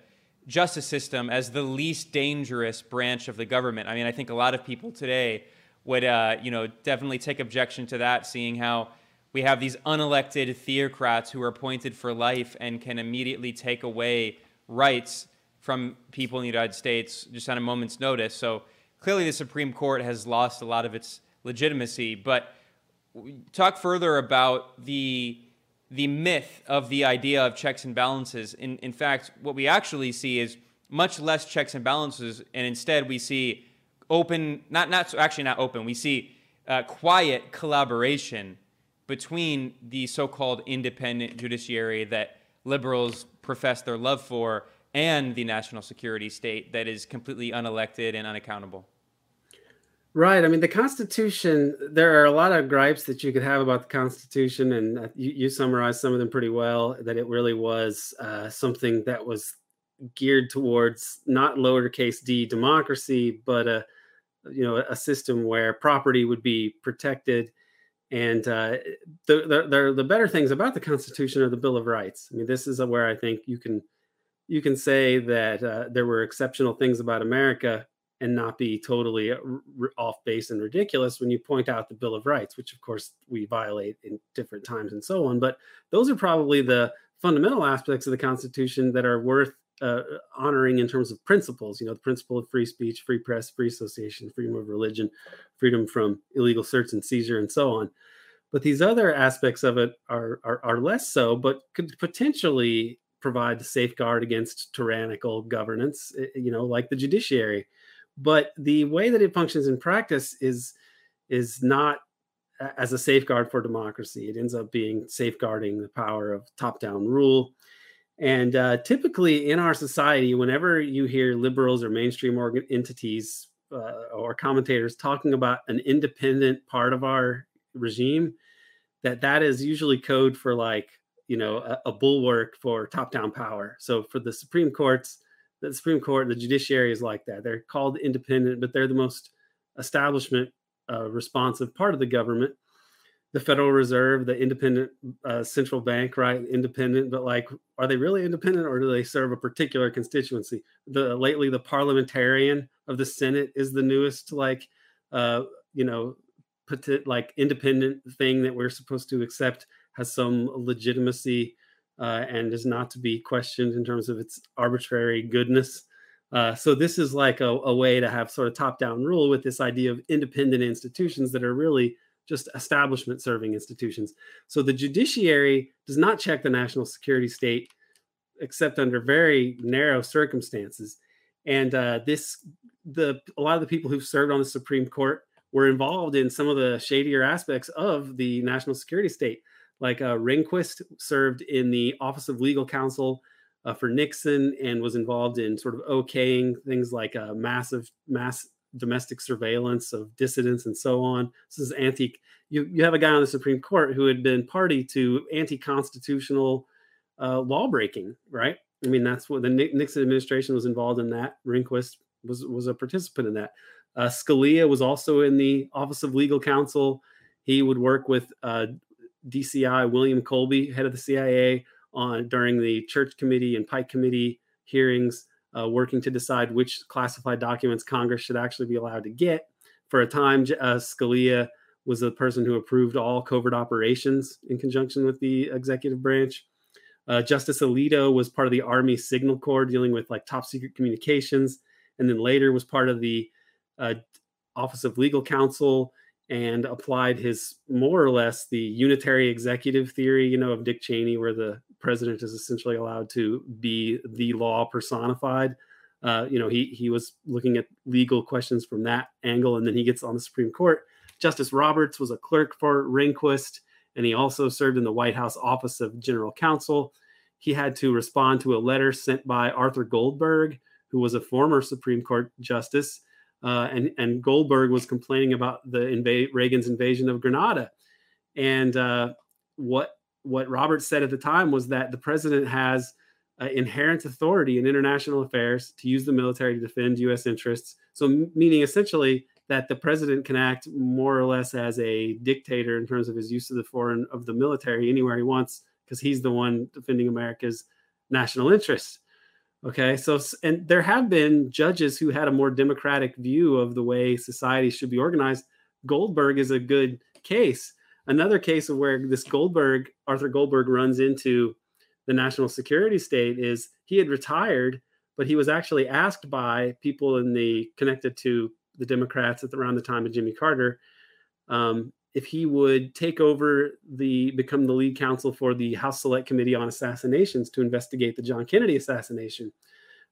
S1: justice system as the least dangerous branch of the government. I mean, I think a lot of people today would, uh, you know, definitely take objection to that, seeing how we have these unelected theocrats who are appointed for life and can immediately take away rights from people in the United States just on a moment's notice. So clearly, the Supreme Court has lost a lot of its legitimacy. But talk further about the the myth of the idea of checks and balances. In in fact, what we actually see is much less checks and balances, and instead we see open, not not actually not open. We see uh, quiet collaboration between the so-called independent judiciary that liberals profess their love for and the national security state that is completely unelected and unaccountable.
S2: Right. I mean, the Constitution, there are a lot of gripes that you could have about the Constitution, and uh, you, you summarized some of them pretty well. That it really was uh, something that was geared towards not lowercase d democracy, but a you know a system where property would be protected and uh, the, the, the better things about the Constitution are the Bill of Rights. I mean, this is where I think you can you can say that uh, there were exceptional things about America and not be totally uh, off base and ridiculous when you point out the Bill of Rights, which of course we violate in different times and so on. But those are probably the fundamental aspects of the Constitution that are worth uh, honoring in terms of principles. You know, the principle of free speech, free press, free association, freedom of religion, freedom from illegal search and seizure, and so on. But these other aspects of it are, are, are less so, but could potentially provide the safeguard against tyrannical governance, eh, you know, like the judiciary. But the way that it functions in practice is is not as a safeguard for democracy. It ends up being safeguarding the power of top-down rule. And uh, typically in our society, whenever you hear liberals or mainstream organ- entities uh, or commentators talking about an independent part of our regime, that that is usually code for like you know a, a bulwark for top-down power. So for the Supreme Courts, the Supreme Court, the judiciary is like that. They're called independent, but they're the most establishment uh, responsive part of the government. The Federal Reserve, the independent uh, central bank, right? Independent, but like, are they really independent, or do they serve a particular constituency? The lately, the parliamentarian of the Senate is the newest, like, uh, you know, put like independent thing that we're supposed to accept has some legitimacy uh, and is not to be questioned in terms of its arbitrary goodness. Uh, so this is like a, a, way to have sort of top-down rule with this idea of independent institutions that are really just establishment serving institutions. So the judiciary does not check the national security state except under very narrow circumstances. And uh, this, the a lot of the people who've served on the Supreme Court were involved in some of the shadier aspects of the national security state. Like uh, Rehnquist served in the Office of Legal Counsel uh, for Nixon and was involved in sort of okaying things like uh, massive mass domestic surveillance of dissidents and so on. This is anti. You you have a guy on the Supreme Court who had been party to anti-constitutional uh, law breaking, right? I mean, that's what the Nixon administration was involved in. That Rehnquist was was a participant in that. Uh, Scalia was also in the Office of Legal Counsel. He would work with uh, DCI William Colby, head of the CIA, on during the Church Committee and Pike Committee hearings, uh, working to decide which classified documents Congress should actually be allowed to get. For a time, uh, Scalia was the person who approved all covert operations in conjunction with the executive branch. Uh, Justice Alito was part of the Army Signal Corps dealing with like top secret communications, and then later was part of the uh, Office of Legal Counsel and applied his more or less the unitary executive theory, you know, of Dick Cheney, where the president is essentially allowed to be the law personified. Uh, you know, he he was looking at legal questions from that angle, and then he gets on the Supreme Court. Justice Roberts was a clerk for Rehnquist, and he also served in the White House Office of General Counsel. He had to respond to a letter sent by Arthur Goldberg, who was a former Supreme Court justice, uh, and and Goldberg was complaining about the inva- Reagan's invasion of Grenada, and uh, what what Roberts said at the time was that the president has uh, inherent authority in international affairs to use the military to defend U.S. interests. So, meaning essentially that the president can act more or less as a dictator in terms of his use of the foreign of the military anywhere he wants, because he's the one defending America's national interests. Okay, so and there have been judges who had a more democratic view of the way society should be organized. Goldberg is a good case. Another case of where this Goldberg, Arthur Goldberg, runs into the national security state is he had retired, but he was actually asked by people in the connected to the Democrats at the, around the time of Jimmy Carter um, if he would take over the become the lead counsel for the House Select Committee on Assassinations to investigate the John Kennedy assassination.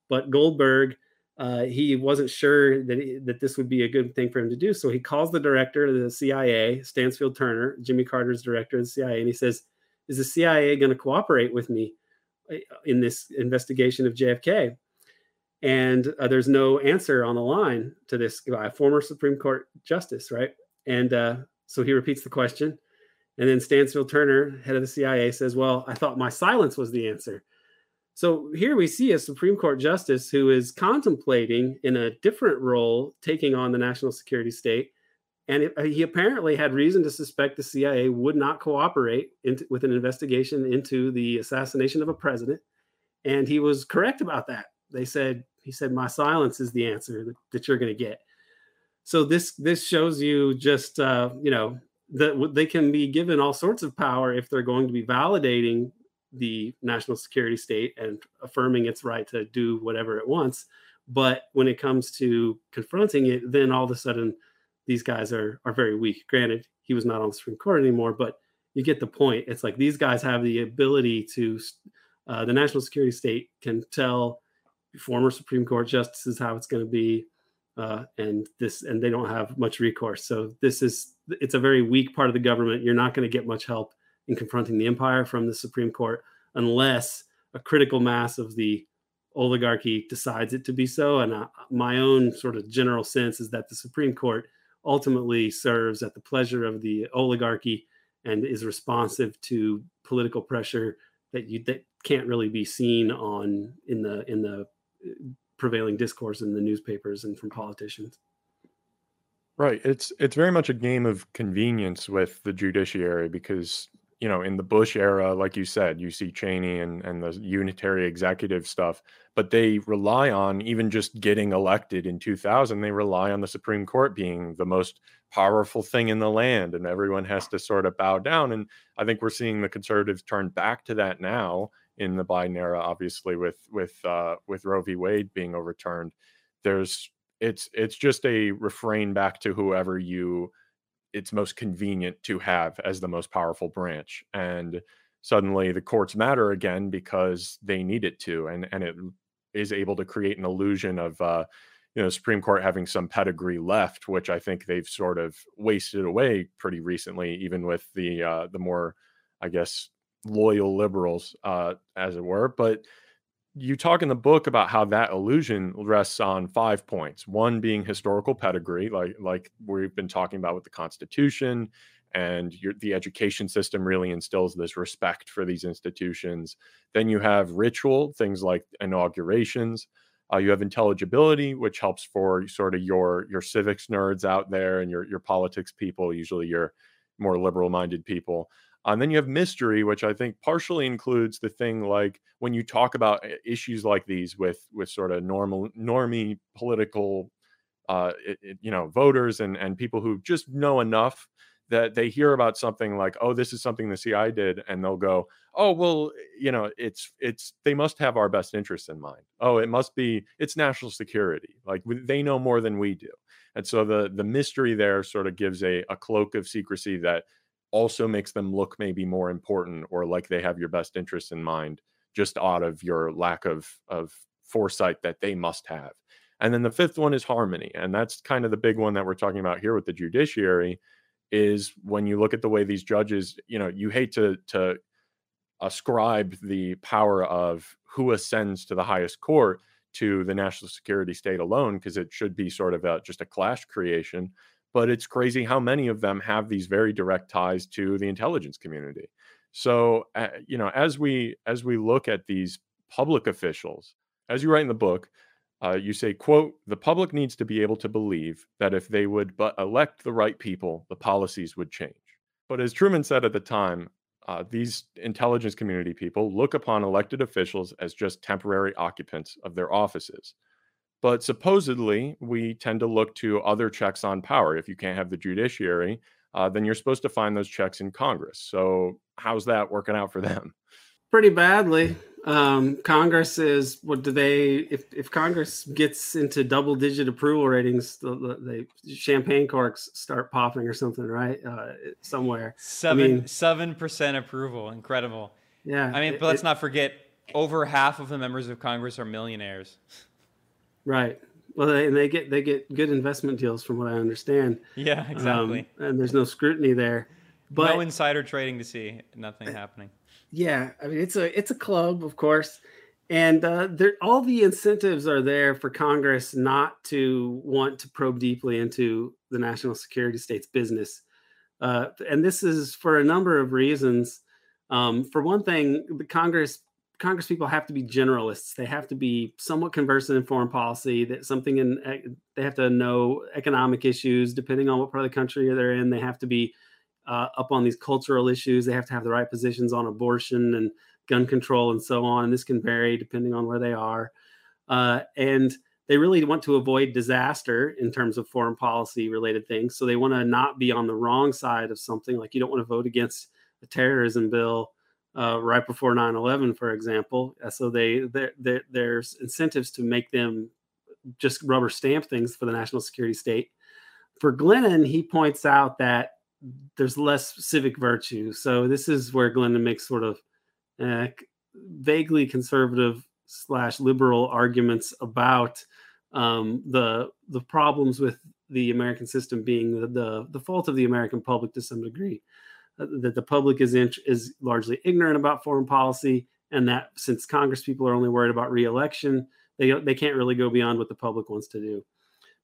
S2: But Goldberg, uh, he wasn't sure that he, that this would be a good thing for him to do, so he calls the director of the CIA, Stansfield Turner, Jimmy Carter's director of the CIA, and he says, "Is the CIA going to cooperate with me uh, in this investigation of JFK?" And uh, there's no answer on the line to this guy, former Supreme Court justice, right? And uh, so he repeats the question. And then Stansfield Turner, head of the CIA, says, Well, I thought my silence was the answer. So here we see a Supreme Court justice who is contemplating in a different role taking on the national security state. And he apparently had reason to suspect the CIA would not cooperate with an investigation into the assassination of a president. And he was correct about that. They said, he said, My silence is the answer that, that you're going to get so this this shows you just uh, you know that they can be given all sorts of power if they're going to be validating the national security state and affirming its right to do whatever it wants. But when it comes to confronting it then all of a sudden these guys are are very weak. Granted he was not on the supreme court anymore but you get the point. It's like these guys have the ability to uh, the national security state can tell former supreme court justices how it's going to be uh, and this and they don't have much recourse. So this is it's a very weak part of the government. You're not going to get much help in confronting the empire from the Supreme Court unless a critical mass of the oligarchy decides it to be so. And uh, my own sort of general sense is that the Supreme Court ultimately serves at the pleasure of the oligarchy and is responsive to political pressure that you that can't really be seen on in the in the prevailing discourse in the newspapers and from politicians.
S3: Right. It's it's very much a game of convenience with the judiciary because you know in the Bush era, like you said, you see Cheney and and the unitary executive stuff, but they rely on even just getting elected in 2000. They rely on the Supreme Court being the most powerful thing in the land, and everyone has to sort of bow down. And I think we're seeing the conservatives turn back to that now in the Biden era, obviously with with uh, with Roe v. Wade being overturned. There's it's it's just a refrain back to whoever you it's most convenient to have as the most powerful branch and suddenly the courts matter again because they need it to and and it is able to create an illusion of uh you know supreme court having some pedigree left which i think they've sort of wasted away pretty recently even with the uh the more i guess loyal liberals, uh, as it were. But you talk in the book about how that illusion rests on five points. One being historical pedigree, like like we've been talking about with the Constitution, and your, the education system really instills this respect for these institutions. Then you have ritual, things like inaugurations. Uh, you have intelligibility, which helps for sort of your your civics nerds out there and your your politics people, usually your more liberal minded people. And then you have mystery, which I think partially includes the thing like when you talk about eh, issues like these with with sort of normal normie political uh, it, it, you know voters and and people who just know enough that they hear about something like oh this is something the CIA did and they'll go oh well you know it's it's they must have our best interests in mind. Oh it must be it's national security. Like they know more than we do. And so the the mystery there sort of gives a, a cloak of secrecy that also makes them look maybe more important or like they have your best interests in mind just out of your lack of of foresight that they must have. And then the fifth one is harmony and that's kind of the big one that we're talking about here with the judiciary is when you look at the way these judges, you know, you hate to to ascribe the power of who ascends to the highest court to the national security state alone because it should be sort of a, just a clash creation but it's crazy how many of them have these very direct ties to the intelligence community so uh, you know as we as we look at these public officials as you write in the book uh, you say, quote, the public needs to be able to believe that if they would but elect the right people, the policies would change. But as Truman said at the time, uh, these intelligence community people look upon elected officials as just temporary occupants of their offices. But supposedly, we tend to look to other checks on power. If you can't have the judiciary, uh, then you're supposed to find those checks in Congress. So, how's that working out for them?
S2: Pretty badly. Um, Congress is what do they? If if Congress gets into double digit approval ratings, the, the, champagne corks start popping or something, right? Uh, somewhere.
S1: Seven I mean, seven percent approval, incredible.
S2: Yeah.
S1: I mean, but let's it, not forget, over half of the members of Congress are millionaires.
S2: Right. Well, they, and they get they get good investment deals, from what I understand.
S1: Yeah, exactly.
S2: Um, and there's no scrutiny there. But
S1: no insider trading to see nothing happening.
S2: Yeah, I mean it's a it's a club, of course, and uh, there all the incentives are there for Congress not to want to probe deeply into the national security state's business, uh, and this is for a number of reasons. Um, for one thing, the Congress Congress people have to be generalists. They have to be somewhat conversant in foreign policy. That something in they have to know economic issues depending on what part of the country they're in. They have to be uh, up on these cultural issues. They have to have the right positions on abortion and gun control and so on. And This can vary depending on where they are. Uh, and they really want to avoid disaster in terms of foreign policy related things. So they want to not be on the wrong side of something. Like you don't want to vote against a terrorism bill uh, right before 9-11, for example. Uh, so they there's incentives to make them just rubber stamp things for the national security state. For Glennon, he points out that there's less civic virtue. So this is where Glennon makes sort of uh, vaguely conservative slash liberal arguments about um, the the problems with the American system being the, the, the fault of the American public to some degree. That the public is in, is largely ignorant about foreign policy, and that since Congress people are only worried about reelection, they they can't really go beyond what the public wants to do.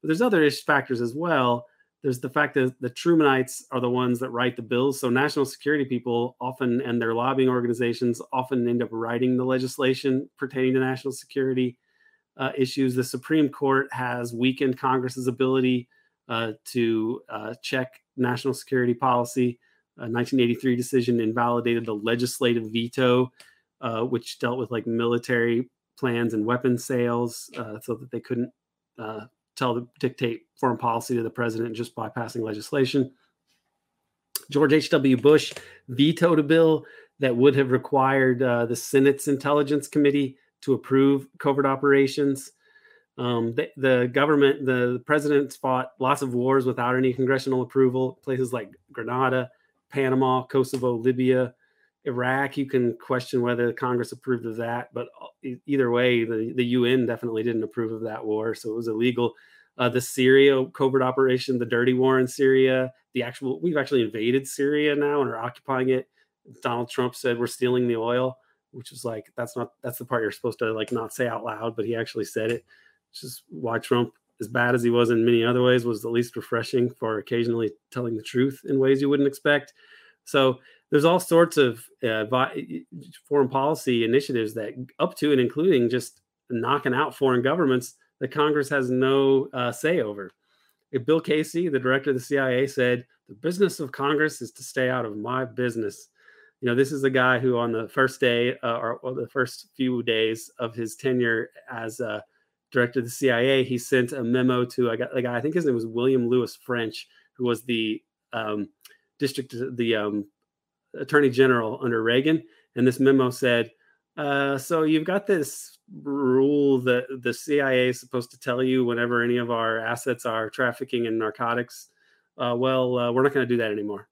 S2: But there's other factors as well there's the fact that the Trumanites are the ones that write the bills. So national security people often and their lobbying organizations often end up writing the legislation pertaining to national security uh, issues. The Supreme Court has weakened Congress's ability uh, to uh, check national security policy. A 1983 decision invalidated the legislative veto, uh, which dealt with like military plans and weapon sales, uh, so that they couldn't uh, tell the dictate foreign policy to the president just by passing legislation. George H.W. Bush vetoed a bill that would have required uh, the Senate's Intelligence Committee to approve covert operations. Um, the, the, government, the, the presidents fought lots of wars without any congressional approval. Places like Grenada, Panama, Kosovo, Libya, Iraq, you can question whether Congress approved of that, but uh, either way, the, the UN definitely didn't approve of that war, so it was illegal. Uh, the Syria covert operation, the dirty war in Syria, the actual we've actually invaded Syria now and are occupying it. Donald Trump said we're stealing the oil, which is like that's not that's the part you're supposed to like not say out loud, but he actually said it. Which is why Trump, as bad as he was in many other ways, was at least refreshing for occasionally telling the truth in ways you wouldn't expect. So there's all sorts of uh, foreign policy initiatives that up to and including just knocking out foreign governments that Congress has no uh, say over. If Bill Casey, the director of the CIA, said, The business of Congress is to stay out of my business. You know, this is a guy who, on the first day uh, or, or, the first few days of his tenure as uh, director of the CIA, he sent a memo to a guy, a guy, I think his name was William Lewis French, who was the um, district, the um, attorney general under Reagan. And this memo said, uh, so you've got this rule that the CIA is supposed to tell you whenever any of our assets are trafficking in narcotics. Uh, well, uh, we're not going to do that anymore.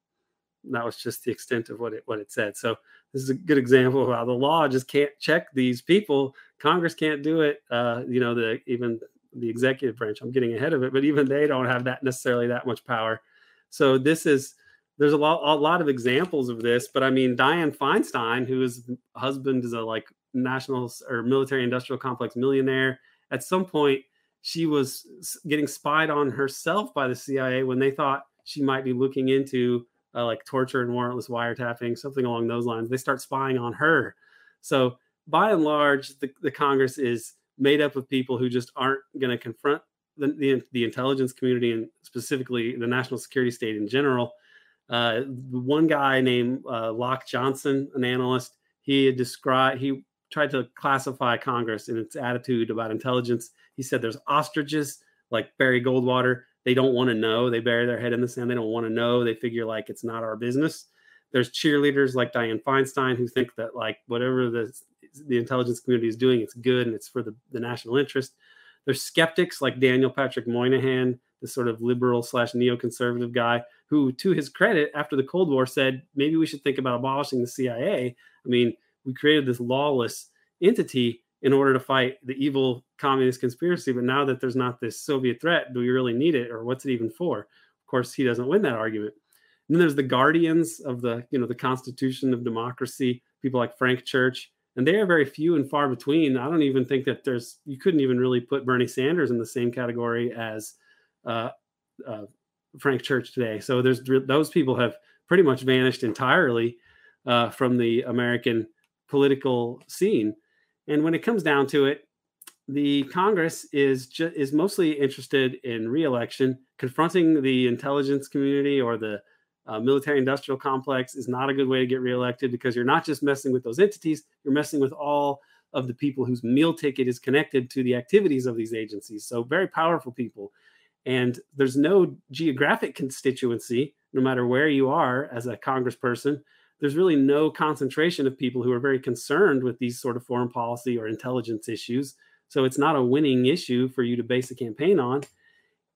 S2: That was just the extent of what it what it said. So this is a good example of how the law just can't check these people. Congress can't do it. Uh, you know, the even the executive branch. I'm getting ahead of it, but even they don't have that necessarily that much power. So this is there's a lot, a lot of examples of this, but I mean, Dianne Feinstein, who is husband is a like national or military industrial complex millionaire. At some point, she was getting spied on herself by the CIA when they thought she might be looking into uh, like torture and warrantless wiretapping, something along those lines. They start spying on her. So by and large, the, the Congress is made up of people who just aren't going to confront the, the, the intelligence community and specifically the national security state in general uh, one guy named uh, Loch Johnson, an analyst, he described he tried to classify Congress in its attitude about intelligence. He said there's ostriches like Barry Goldwater. They don't want to know. They bury their head in the sand. They don't want to know. They figure like it's not our business. There's cheerleaders like Dianne Feinstein who think that like whatever the the intelligence community is doing, it's good and it's for the, the national interest. There's skeptics like Daniel Patrick Moynihan, the sort of liberal slash neoconservative guy who, to his credit, after the Cold War said maybe we should think about abolishing the CIA. I mean, we created this lawless entity in order to fight the evil communist conspiracy. But now that there's not this Soviet threat, do we really need it, or what's it even for? Of course, he doesn't win that argument. And then there's the guardians of the, you know, the Constitution of democracy, people like Frank Church, and they are very few and far between. I don't even think that there's you couldn't even really put Bernie Sanders in the same category as uh, uh, Frank Church today. So there's those people have pretty much vanished entirely uh, from the American political scene. And when it comes down to it, the Congress is ju- is mostly interested in reelection. Confronting the intelligence community or the uh, military industrial complex is not a good way to get reelected because you're not just messing with those entities, you're messing with all of the people whose meal ticket is connected to the activities of these agencies. So, very powerful people. And there's no geographic constituency, no matter where you are as a congressperson. There's really no concentration of people who are very concerned with these sort of foreign policy or intelligence issues. So it's not a winning issue for you to base a campaign on.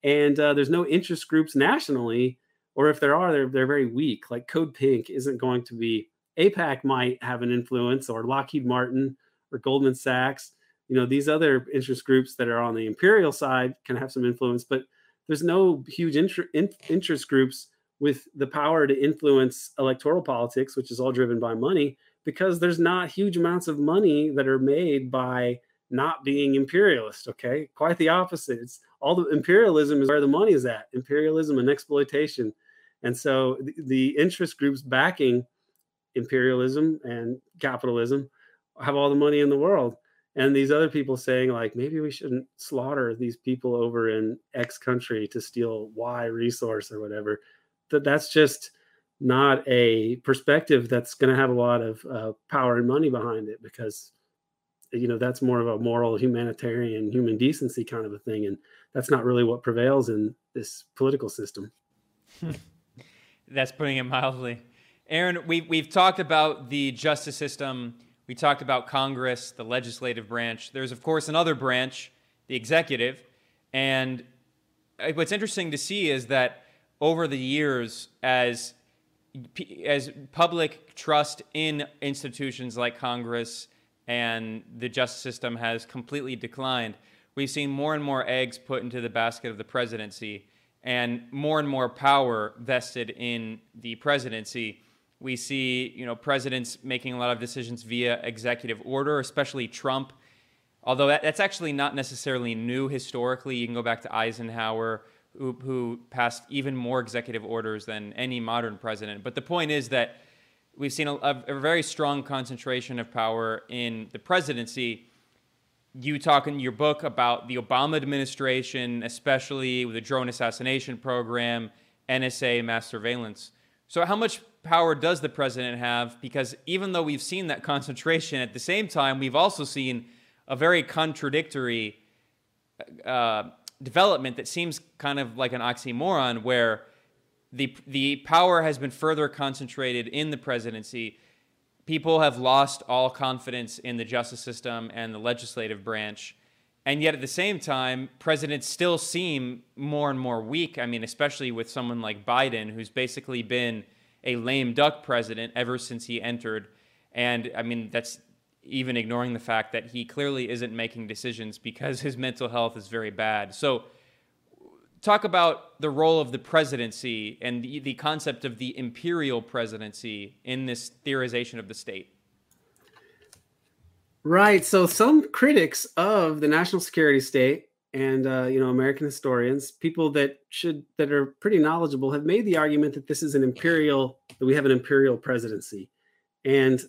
S2: And uh, there's no interest groups nationally, or if there are, they're, they're very weak. Like Code Pink isn't going to be, AIPAC might have an influence, or Lockheed Martin or Goldman Sachs. You know, these other interest groups that are on the imperial side can have some influence, but there's no huge inter- in- interest groups with the power to influence electoral politics, which is all driven by money, because there's not huge amounts of money that are made by not being imperialist. Okay, quite the opposite. It's all the imperialism is where the money is at. Imperialism and exploitation, and so the, the interest groups backing imperialism and capitalism have all the money in the world and these other people saying like maybe we shouldn't slaughter these people over in x country to steal y resource or whatever that that's just not a perspective that's going to have a lot of uh, power and money behind it because you know that's more of a moral humanitarian human decency kind of a thing and that's not really what prevails in this political system
S1: that's putting it mildly aaron we, we've talked about the justice system we talked about Congress, the legislative branch. There's, of course, another branch, the executive. And uh, what's interesting to see is that over the years, as as public trust in institutions like Congress and the justice system has completely declined, we've seen more and more eggs put into the basket of the presidency and more and more power vested in the presidency we see, you know, presidents making a lot of decisions via executive order, especially Trump. Although that, that's actually not necessarily new historically. You can go back to Eisenhower, who, who passed even more executive orders than any modern president. But the point is that we've seen a, a, very strong concentration of power in the presidency. You talk in your book about the Obama administration, especially with the drone assassination program, NSA mass surveillance. So, how much power does the president have? Because even though we've seen that concentration, at the same time, we've also seen a very contradictory uh, development that seems kind of like an oxymoron, where the the power has been further concentrated in the presidency. People have lost all confidence in the justice system and the legislative branch. And yet, at the same time, presidents still seem more and more weak. I mean, especially with someone like Biden, who's basically been a lame duck president ever since he entered. And I mean, that's even ignoring the fact that he clearly isn't making decisions because his mental health is very bad. So, talk about the role of the presidency and the, the concept of the imperial presidency in this theorization of the state.
S2: Right. So some critics of the national security state and uh, you know American historians, people that should that are pretty knowledgeable, have made the argument that this is an imperial that we have an imperial presidency. And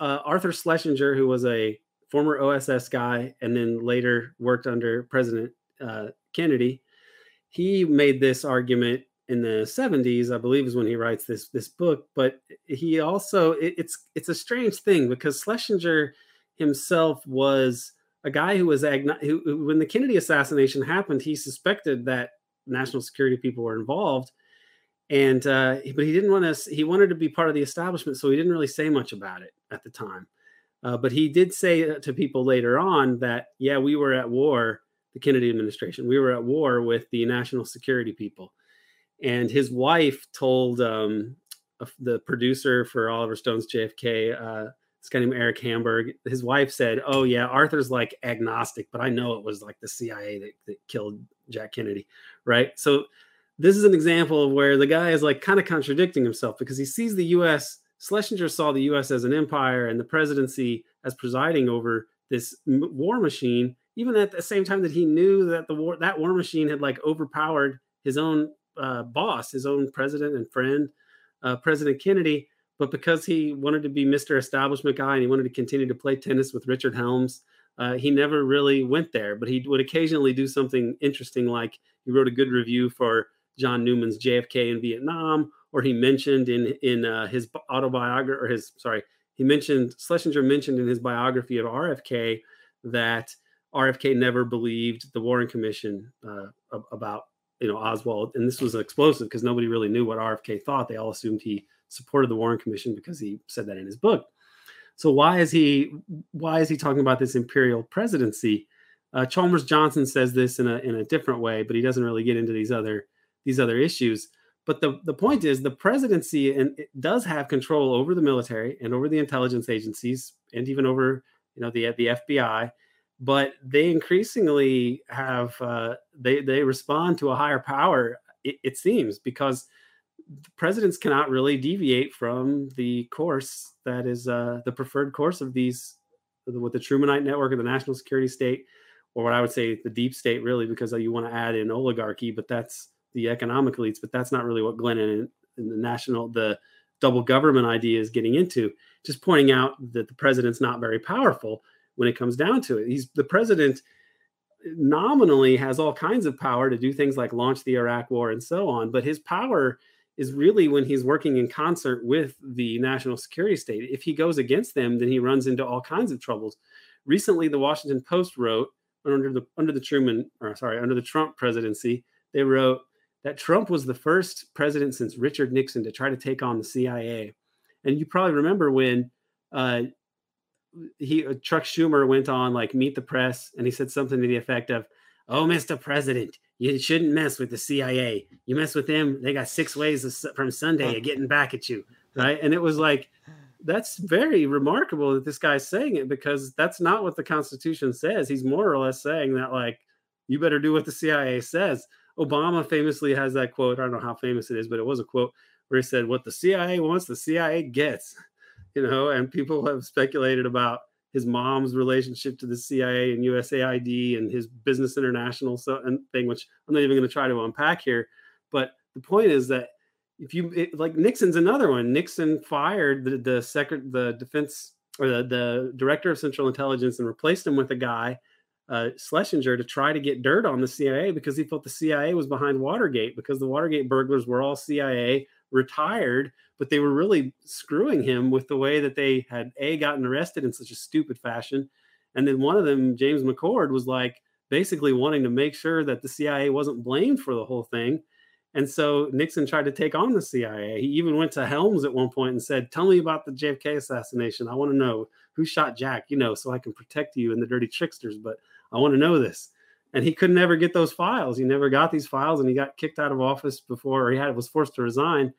S2: uh, Arthur Schlesinger, who was a former OSS guy and then later worked under President uh, Kennedy, he made this argument in the 70s, I believe, is when he writes this this book. But he also it, it's it's a strange thing because Schlesinger himself was a guy who was agno- who, who, when the Kennedy assassination happened, he suspected that national security people were involved, and uh, but he didn't want to. He wanted to be part of the establishment, so he didn't really say much about it at the time. Uh, but he did say to people later on that, yeah, we were at war, the Kennedy administration, we were at war with the national security people. And his wife told um, the producer for Oliver Stone's JFK, uh, this guy named Eric Hamburg. His wife said, "Oh yeah, Arthur's like agnostic, but I know it was like the CIA that, that killed Jack Kennedy, right?" So this is an example of where the guy is like kind of contradicting himself because he sees the U.S. Schlesinger saw the U.S. as an empire and the presidency as presiding over this war machine, even at the same time that he knew that the war that war machine had like overpowered his own uh, boss, his own president and friend, uh, President Kennedy but because he wanted to be Mr. Establishment guy and he wanted to continue to play tennis with Richard Helms, uh, he never really went there. But he would occasionally do something interesting, like he wrote a good review for John Newman's JFK in Vietnam, or he mentioned in in uh, his autobiography, or his sorry, he mentioned Schlesinger mentioned in his biography of RFK that RFK never believed the Warren Commission uh, about you know Oswald, and this was explosive because nobody really knew what RFK thought. They all assumed he supported the Warren Commission because he said that in his book. So why is he why is he talking about this imperial presidency? Uh, Chalmers Johnson says this in a in a different way, but he doesn't really get into these other these other issues. But the, the point is the presidency and it does have control over the military and over the intelligence agencies and even over you know the the FBI, but they increasingly have uh, they they respond to a higher power. It, it seems because presidents cannot really deviate from the course that is uh, the preferred course of these with the Trumanite network or the national security state, or what I would say the deep state, really, because you want to add in oligarchy, but that's the economic elites, but that's not really what Glennon, the national, the double government idea is getting into. Just pointing out that the president's not very powerful when it comes down to it. He's the president nominally has all kinds of power to do things like launch the Iraq war and so on, but his power is really when he's working in concert with the national security state. If he goes against them, then he runs into all kinds of troubles. Recently, the Washington Post wrote under the under the Truman, or sorry, under the Trump presidency, they wrote that Trump was the first president since Richard Nixon to try to take on the CIA. And you probably remember when uh, he uh, Chuck Schumer went on like Meet the Press, and he said something to the effect of, "Oh, Mr. President, you shouldn't mess with the CIA. You mess with them, they got six ways from Sunday of getting back at you, right? And it was like, that's very remarkable that this guy's saying it because that's not what the Constitution says. He's more or less saying that, like, you better do what the CIA says. Obama famously has that quote. I don't know how famous it is, but it was a quote where he said, "What the CIA wants, the CIA gets." You know, and people have speculated about his mom's relationship to the CIA and USAID and his Business International so and thing, which I'm not even going to try to unpack here. But the point is that if you it, like Nixon's another one. Nixon fired the the secret the defense or the, the director of Central Intelligence and replaced him with a guy, uh, Schlesinger, to try to get dirt on the CIA because he felt the CIA was behind Watergate because the Watergate burglars were all CIA retired, but they were really screwing him with the way that they had a gotten arrested in such a stupid fashion, and then one of them, James McCord, was like basically wanting to make sure that the CIA wasn't blamed for the whole thing. And so Nixon tried to take on the CIA. He even went to Helms at one point and said, Tell me about the JFK assassination. I want to know who shot Jack, you know, so I can protect you and the dirty tricksters, but I want to know this. And he could never get those files. He never got these files and he got kicked out of office before or he had was forced to resign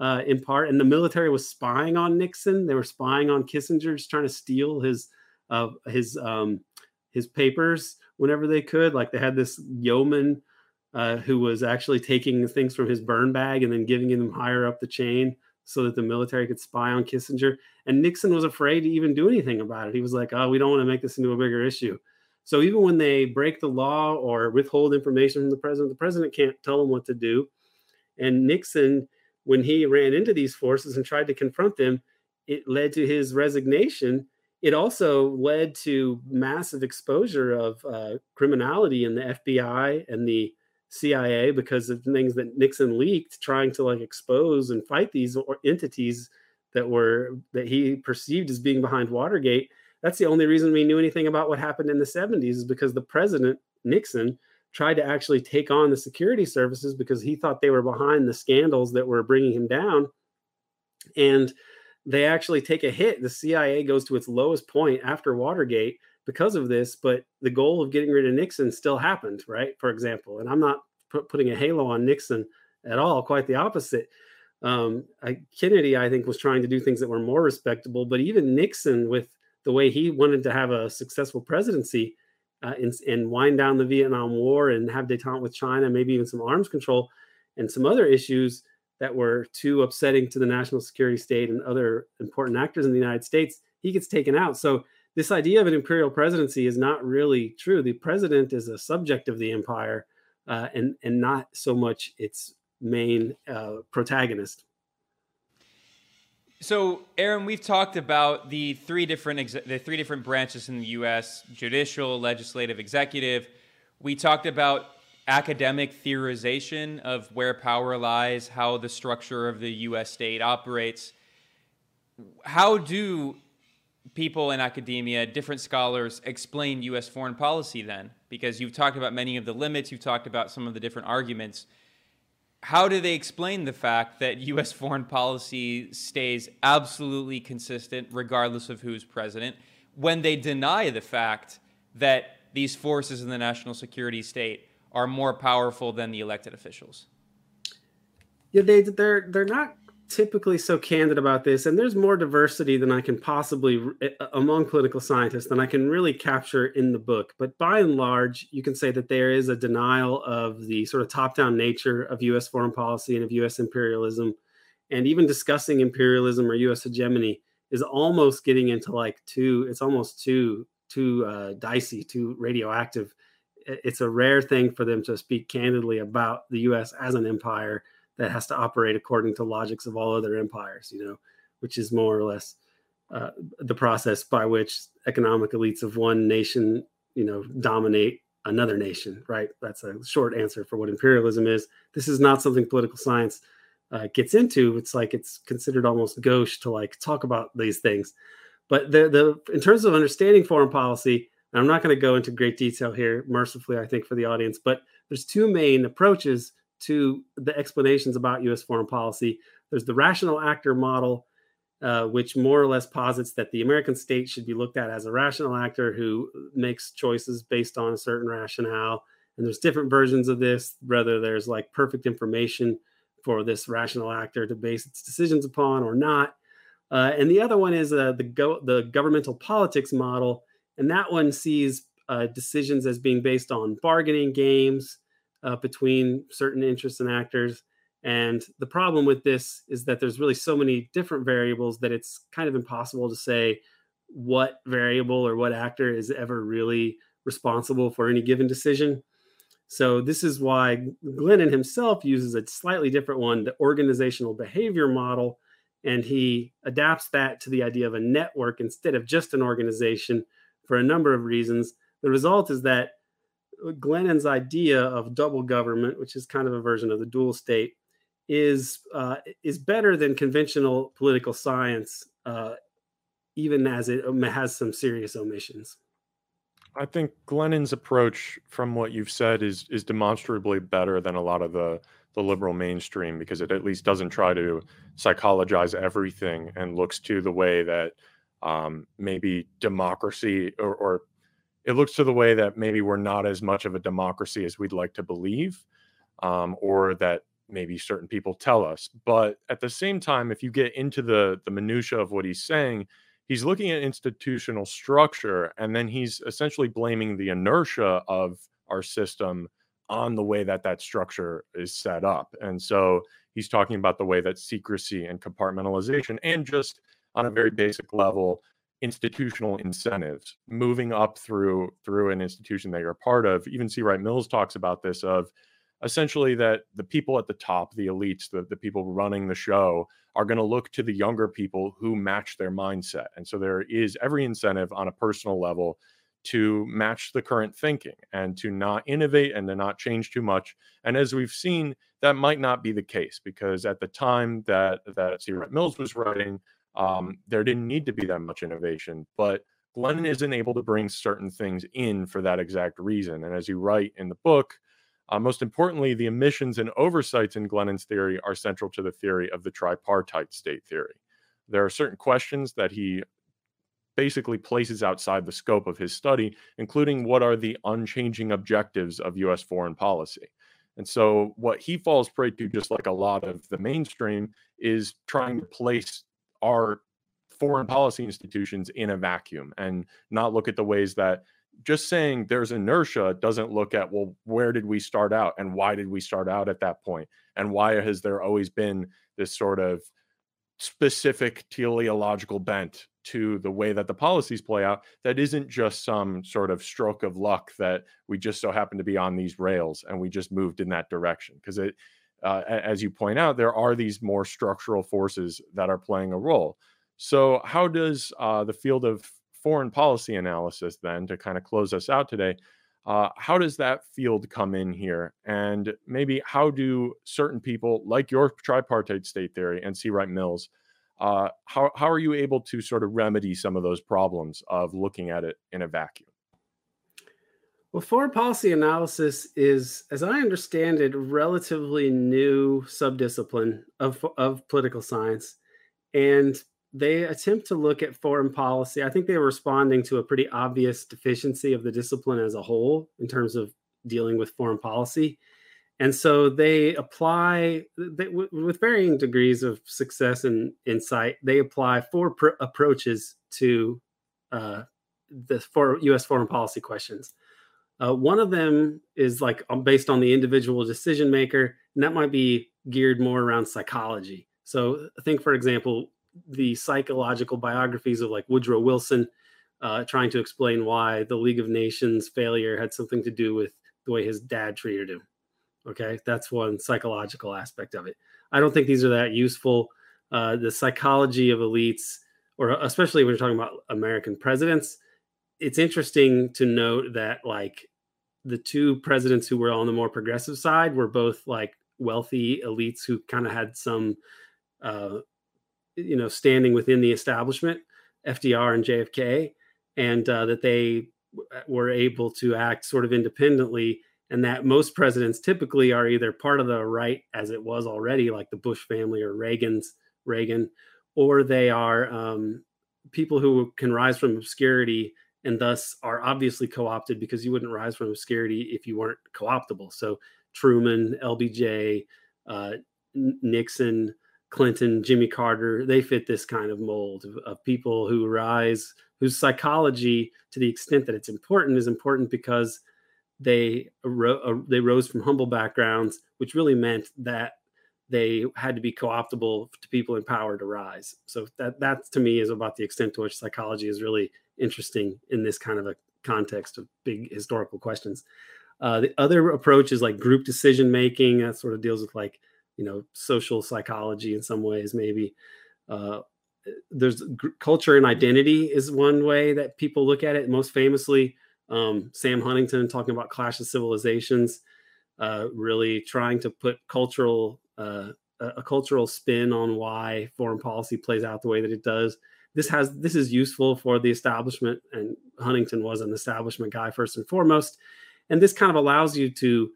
S2: uh, in part. And the military was spying on Nixon. They were spying on Kissinger, just trying to steal his uh, his um, his papers whenever they could. Like they had this yeoman uh, who was actually taking things from his burn bag and then giving them higher up the chain so that the military could spy on Kissinger. And Nixon was afraid to even do anything about it. He was like, "Oh, we don't want to make this into a bigger issue." So even when they break the law or withhold information from the president, the president can't tell them what to do. And Nixon, when he ran into these forces and tried to confront them, it led to his resignation it also led to massive exposure of uh, criminality in the FBI and the CIA because of things that Nixon leaked, trying to like expose and fight these entities that were that he perceived as being behind Watergate. That's the only reason we knew anything about what happened in the 70s is because the president Nixon tried to actually take on the security services because he thought they were behind the scandals that were bringing him down. And they actually take a hit. The CIA goes to its lowest point after Watergate because of this, but the goal of getting rid of Nixon still happened, right? For example, and I'm not putting a halo on Nixon at all, quite the opposite. Um, I, Kennedy, I think, was trying to do things that were more respectable, but even Nixon, with the way he wanted to have a successful presidency uh, and, and wind down the Vietnam War and have detente with China, maybe even some arms control and some other issues, that were too upsetting to the national security state and other important actors in the United States, he gets taken out. So this idea of an imperial presidency is not really true. The president is a subject of the empire, uh, and and not so much its main uh, protagonist.
S1: So, Aaron, we've talked about the three different the three different branches in the U.S: judicial, legislative, executive. We talked about academic theorization of where power lies, how the structure of the US state operates. How do people in academia, different scholars, explain US foreign policy then? Because you've talked about many of the limits, you've talked about some of the different arguments. How do they explain the fact that US foreign policy stays absolutely consistent regardless of who's president when they deny the fact that these forces in the national security state are more powerful than the elected officials.
S2: Yeah, they they're they're not typically so candid about this and there's more diversity than i can possibly eh, among political scientists than i can really capture in the book but by and large you can say that there is a denial of the sort of top-down nature of us foreign policy and of us imperialism and even discussing imperialism or us hegemony is almost getting into like too it's almost too too uh, dicey too radioactive it's a rare thing for them to speak candidly about the U.S. as an empire that has to operate according to logics of all other empires, you know, which is more or less uh, the process by which economic elites of one nation, you know, dominate another nation, right? That's a short answer for what imperialism is. This is not something political science uh, gets into. It's like it's considered almost gauche to like talk about these things. But the the in terms of understanding foreign policy, I'm not going to go into great detail here, mercifully, I think, for the audience, but there's two main approaches to the explanations about US foreign policy. There's the rational actor model, uh, which more or less posits that the American state should be looked at as a rational actor who makes choices based on a certain rationale. And there's different versions of this, whether there's like perfect information for this rational actor to base its decisions upon or not. Uh, and the other one is uh, the, go- the governmental politics model, and that one sees uh, decisions as being based on bargaining games uh, between certain interests and actors. And the problem with this is that there's really so many different variables that it's kind of impossible to say what variable or what actor is ever really responsible for any given decision. So this is why Glennon himself uses a slightly different one, the organizational behavior model, and he adapts that to the idea of a network instead of just an organization for a number of reasons. The result is that Glennon's idea of double government, which is kind of a version of the dual state, is uh, is better than conventional political science, uh, even as it um, has some serious omissions.
S3: I think Glennon's approach, from what you've said, is is demonstrably better than a lot of the the liberal mainstream because it at least doesn't try to psychologize everything and looks to the way that um, maybe democracy or, or it looks to the way that maybe we're not as much of a democracy as we'd like to believe, um, or that maybe certain people tell us. But at the same time, if you get into the the minutia of what he's saying, he's looking at institutional structure, and then he's essentially blaming the inertia of our system on the way that that structure is set up. And so he's talking about the way that secrecy and compartmentalization, and just on a very basic level, institutional incentives moving up through through an institution that you're part of. Even c. Wright mills talks about this of essentially that the people at the top the elites the, the people running the show are going to look to the younger people who match their mindset. And so there is every incentive on a personal level to match the current thinking and to not innovate and to not change too much. And as we've seen that might not be the case because at the time that that c. Wright mills was writing um, there didn't need to be that much innovation, but Glennon isn't able to bring certain things in for that exact reason. And as you write in the book, uh, most importantly, the omissions and oversights in Glennon's theory are central to the theory of the tripartite state theory. There are certain questions that he basically places outside the scope of his study, including what are the unchanging objectives of US foreign policy. And so, what he falls prey to, just like a lot of the mainstream, is trying to place our foreign policy institutions in a vacuum and not look at the ways that just saying there's inertia doesn't look at well where did we start out and why did we start out at that point? And why has there always been this sort of specific teleological bent to the way that the policies play out that isn't just some sort of stroke of luck that we just so happen to be on these rails and we just moved in that direction? Because it uh, as you point out, there are these more structural forces that are playing a role. So, how does uh, the field of foreign policy analysis, then, to kind of close us out today, uh, how does that field come in here? And maybe how do certain people, like your tripartite state theory and C. Wright Mills, uh, how, how are you able to sort of remedy some of those problems of looking at it in a vacuum?
S2: Well, foreign policy analysis is, as I understand it, a relatively new subdiscipline of, of political science. And they attempt to look at foreign policy. I think they were responding to a pretty obvious deficiency of the discipline as a whole in terms of dealing with foreign policy. And so they apply, they, with varying degrees of success and insight, they apply four pr- approaches to uh, the for U.S. foreign policy questions. Uh, one of them is like um, based on the individual decision maker, and that might be geared more around psychology. So, I think, for example, the psychological biographies of like Woodrow Wilson, uh, trying to explain why the League of Nations failure had something to do with the way his dad treated him. Okay, that's one psychological aspect of it. I don't think these are that useful. Uh, the psychology of elites, or especially when you're talking about American presidents, it's interesting to note that like the two presidents who were on the more progressive side were both like wealthy elites who kind of had some uh, you know standing within the establishment fdr and jfk and uh, that they were able to act sort of independently and that most presidents typically are either part of the right as it was already like the bush family or reagan's reagan or they are um, people who can rise from obscurity and thus are obviously co-opted because you wouldn't rise from obscurity if you weren't co-optable. So Truman, LBJ, uh, Nixon, Clinton, Jimmy Carter, they fit this kind of mold of, of, people who rise, whose psychology, to the extent that it's important, is important because they uh, they rose from humble backgrounds, which really meant that they had to be co-optable to people in power to rise. So that that to me is about the extent to which psychology is really interesting in this kind of a context of big historical questions. Uh, the other approach is like group decision making. That sort of deals with like you know social psychology in some ways. Maybe uh, there's gr- culture and identity is one way that people look at it. Most famously, um, Sam Huntington talking about Clash of Civilizations, uh, really trying to put cultural uh, a, a cultural spin on why foreign policy plays out the way that it does. This has this is useful for the establishment, and Huntington was an establishment guy first and foremost, and this kind of allows you to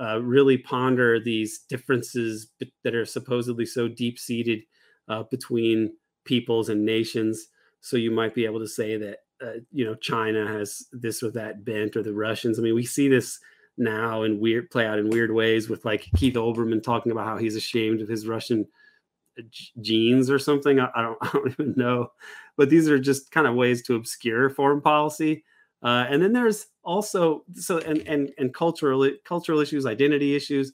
S2: uh, really ponder these differences that are supposedly so deep seated uh, between peoples and nations. So you might be able to say that uh, you know China has this or that bent, or the Russians. I mean, we see this now in weird play out in weird ways with like Keith Olbermann talking about how he's ashamed of his Russian genes or something. I, I don't I don't even know, but these are just kind of ways to obscure foreign policy. Uh, and then there's also so and and and cultural cultural issues, identity issues.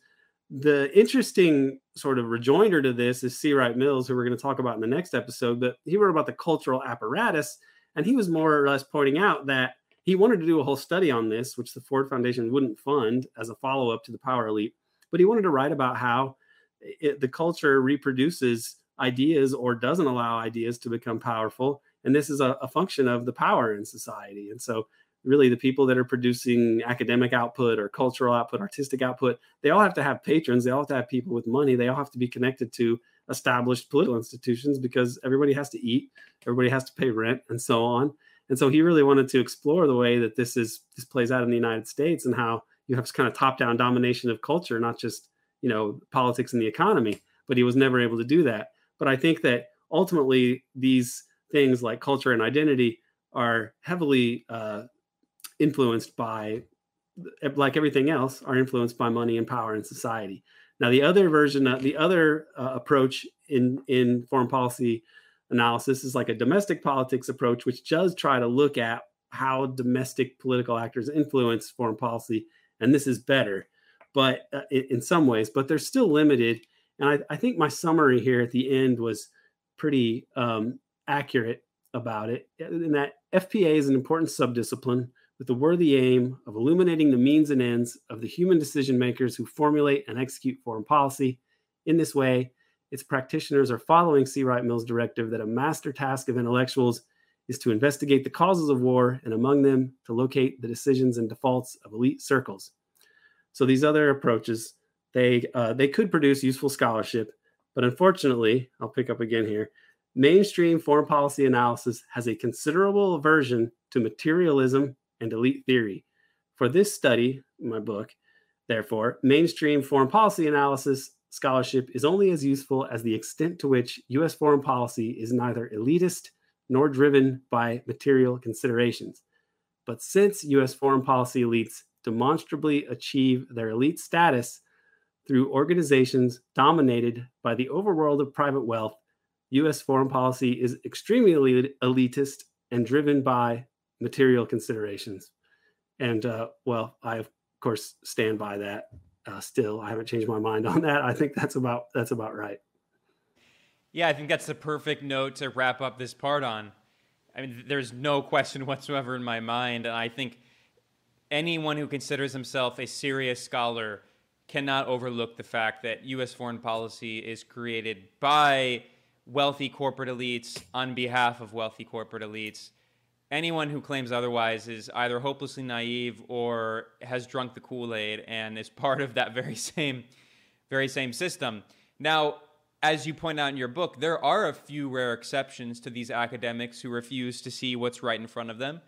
S2: The interesting sort of rejoinder to this is C. Wright Mills, who we're going to talk about in the next episode. But he wrote about the cultural apparatus, and he was more or less pointing out that he wanted to do a whole study on this, which the Ford Foundation wouldn't fund as a follow up to the Power Elite. But he wanted to write about how it, the culture reproduces ideas or doesn't allow ideas to become powerful. And this is a, a function of the power in society. And so really the people that are producing academic output or cultural output, artistic output, they all have to have patrons. They all have to have people with money. They all have to be connected to established political institutions because everybody has to eat, everybody has to pay rent, and so on. And so he really wanted to explore the way that this is this plays out in the United States and how you have this kind of top-down domination of culture, not just you know politics and the economy. But he was never able to do that. But I think that ultimately these things like culture and identity are heavily uh, influenced by like everything else are influenced by money and power in society now the other version of the other uh, approach in in foreign policy analysis is like a domestic politics approach which does try to look at how domestic political actors influence foreign policy and this is better but uh, in, some ways but they're still limited and I, I, think my summary here at the end was pretty um, accurate about it in that fpa is an important subdiscipline with the worthy aim of illuminating the means and ends of the human decision makers who formulate and execute foreign policy. In this way, its practitioners are following C. Wright Mills' directive that a master task of intellectuals is to investigate the causes of war and among them to locate the decisions and defaults of elite circles. So these other approaches, they uh, they could produce useful scholarship, but unfortunately, I'll pick up again here. Mainstream foreign policy analysis has a considerable aversion to materialism and elite theory. For this study, my book, therefore, mainstream foreign policy analysis scholarship is only as useful as the extent to which U.S. foreign policy is neither elitist nor driven by material considerations. But since U.S. foreign policy elites demonstrably achieve their elite status through organizations dominated by the overworld of private wealth, U.S. foreign policy is extremely elitist and driven by material considerations. And uh, well, I of course stand by that. Uh, still, I haven't changed my mind on that. I think that's about that's about right.
S1: Yeah, I think that's the perfect note to wrap up this part on. I mean, there's no question whatsoever in my mind, and I think anyone who considers himself a serious scholar cannot overlook the fact that U.S. foreign policy is created by wealthy corporate elites on behalf of wealthy corporate elites anyone who claims otherwise is either hopelessly naive or has drunk the Kool-Aid and is part of that very same very same system. Now, as you point out in your book, there are a few rare exceptions to these academics who refuse to see what's right in front of them.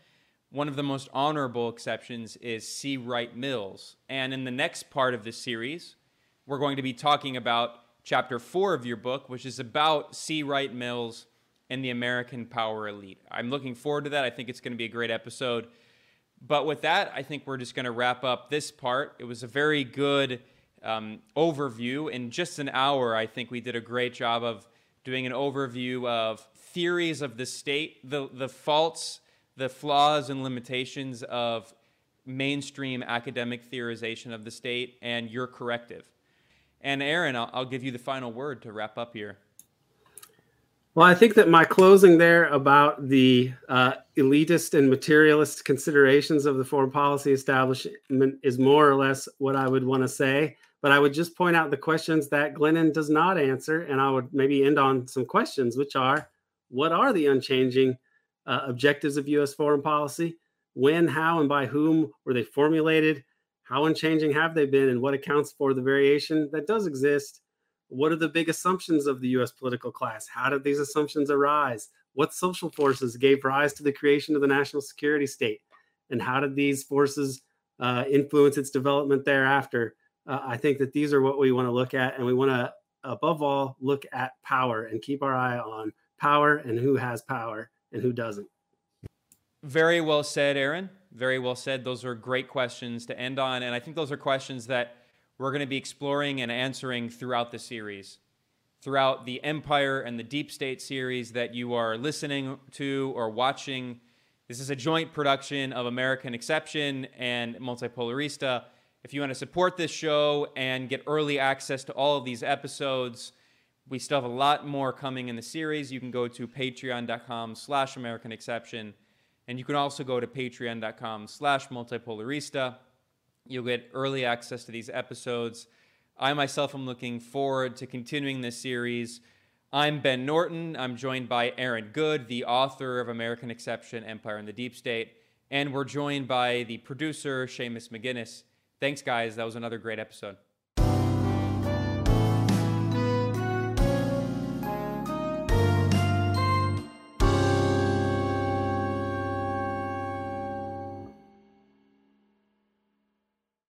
S1: One of the most honorable exceptions is C. Wright Mills. And in the next part of this series, we're going to be talking about chapter four of your book, which is about C. Wright Mills and the American Power Elite. I'm looking forward to that. I think it's going to be a great episode. But with that, I think we're just going to wrap up this part. It was a very good um, overview. In just an hour, I think we did a great job of doing an overview of theories of the state, the, the faults, the flaws, and limitations of mainstream academic theorization of the state, and your corrective. And Aaron, I'll, I'll give you the final word to wrap up here.
S2: Well, I think that my closing there about the uh, elitist and materialist considerations of the foreign policy establishment is more or less what I would want to say. But I would just point out the questions that Glennon does not answer. And I would maybe end on some questions, which are what are the unchanging uh, objectives of U.S. foreign policy? When, how, and by whom were they formulated? How unchanging have they been? And what accounts for the variation that does exist? What are the big assumptions of the US political class? How did these assumptions arise? What social forces gave rise to the creation of the national security state? And how did these forces uh, influence its development thereafter? Uh, I think that these are what we want to look at. And we want to, above all, look at power and keep our eye on power and who has power and who doesn't.
S1: Very well said, Aaron. Very well said. Those are great questions to end on. And I think those are questions that we're going to be exploring and answering throughout the series, throughout the Empire and the Deep State series that you are listening to or watching. This is a joint production of American Exception and Multipolarista. If you want to support this show and get early access to all of these episodes, we still have a lot more coming in the series. You can go to patreon.com slash American Exception and you can also go to patreon.com slash multipolarista. You'll get early access to these episodes. I myself am looking forward to continuing this series. I'm Ben Norton. I'm joined by Aaron Good, the author of American Exception, Empire and the Deep State. And we're joined by the producer, Seamus McGuinness. Thanks, guys. That was another great episode.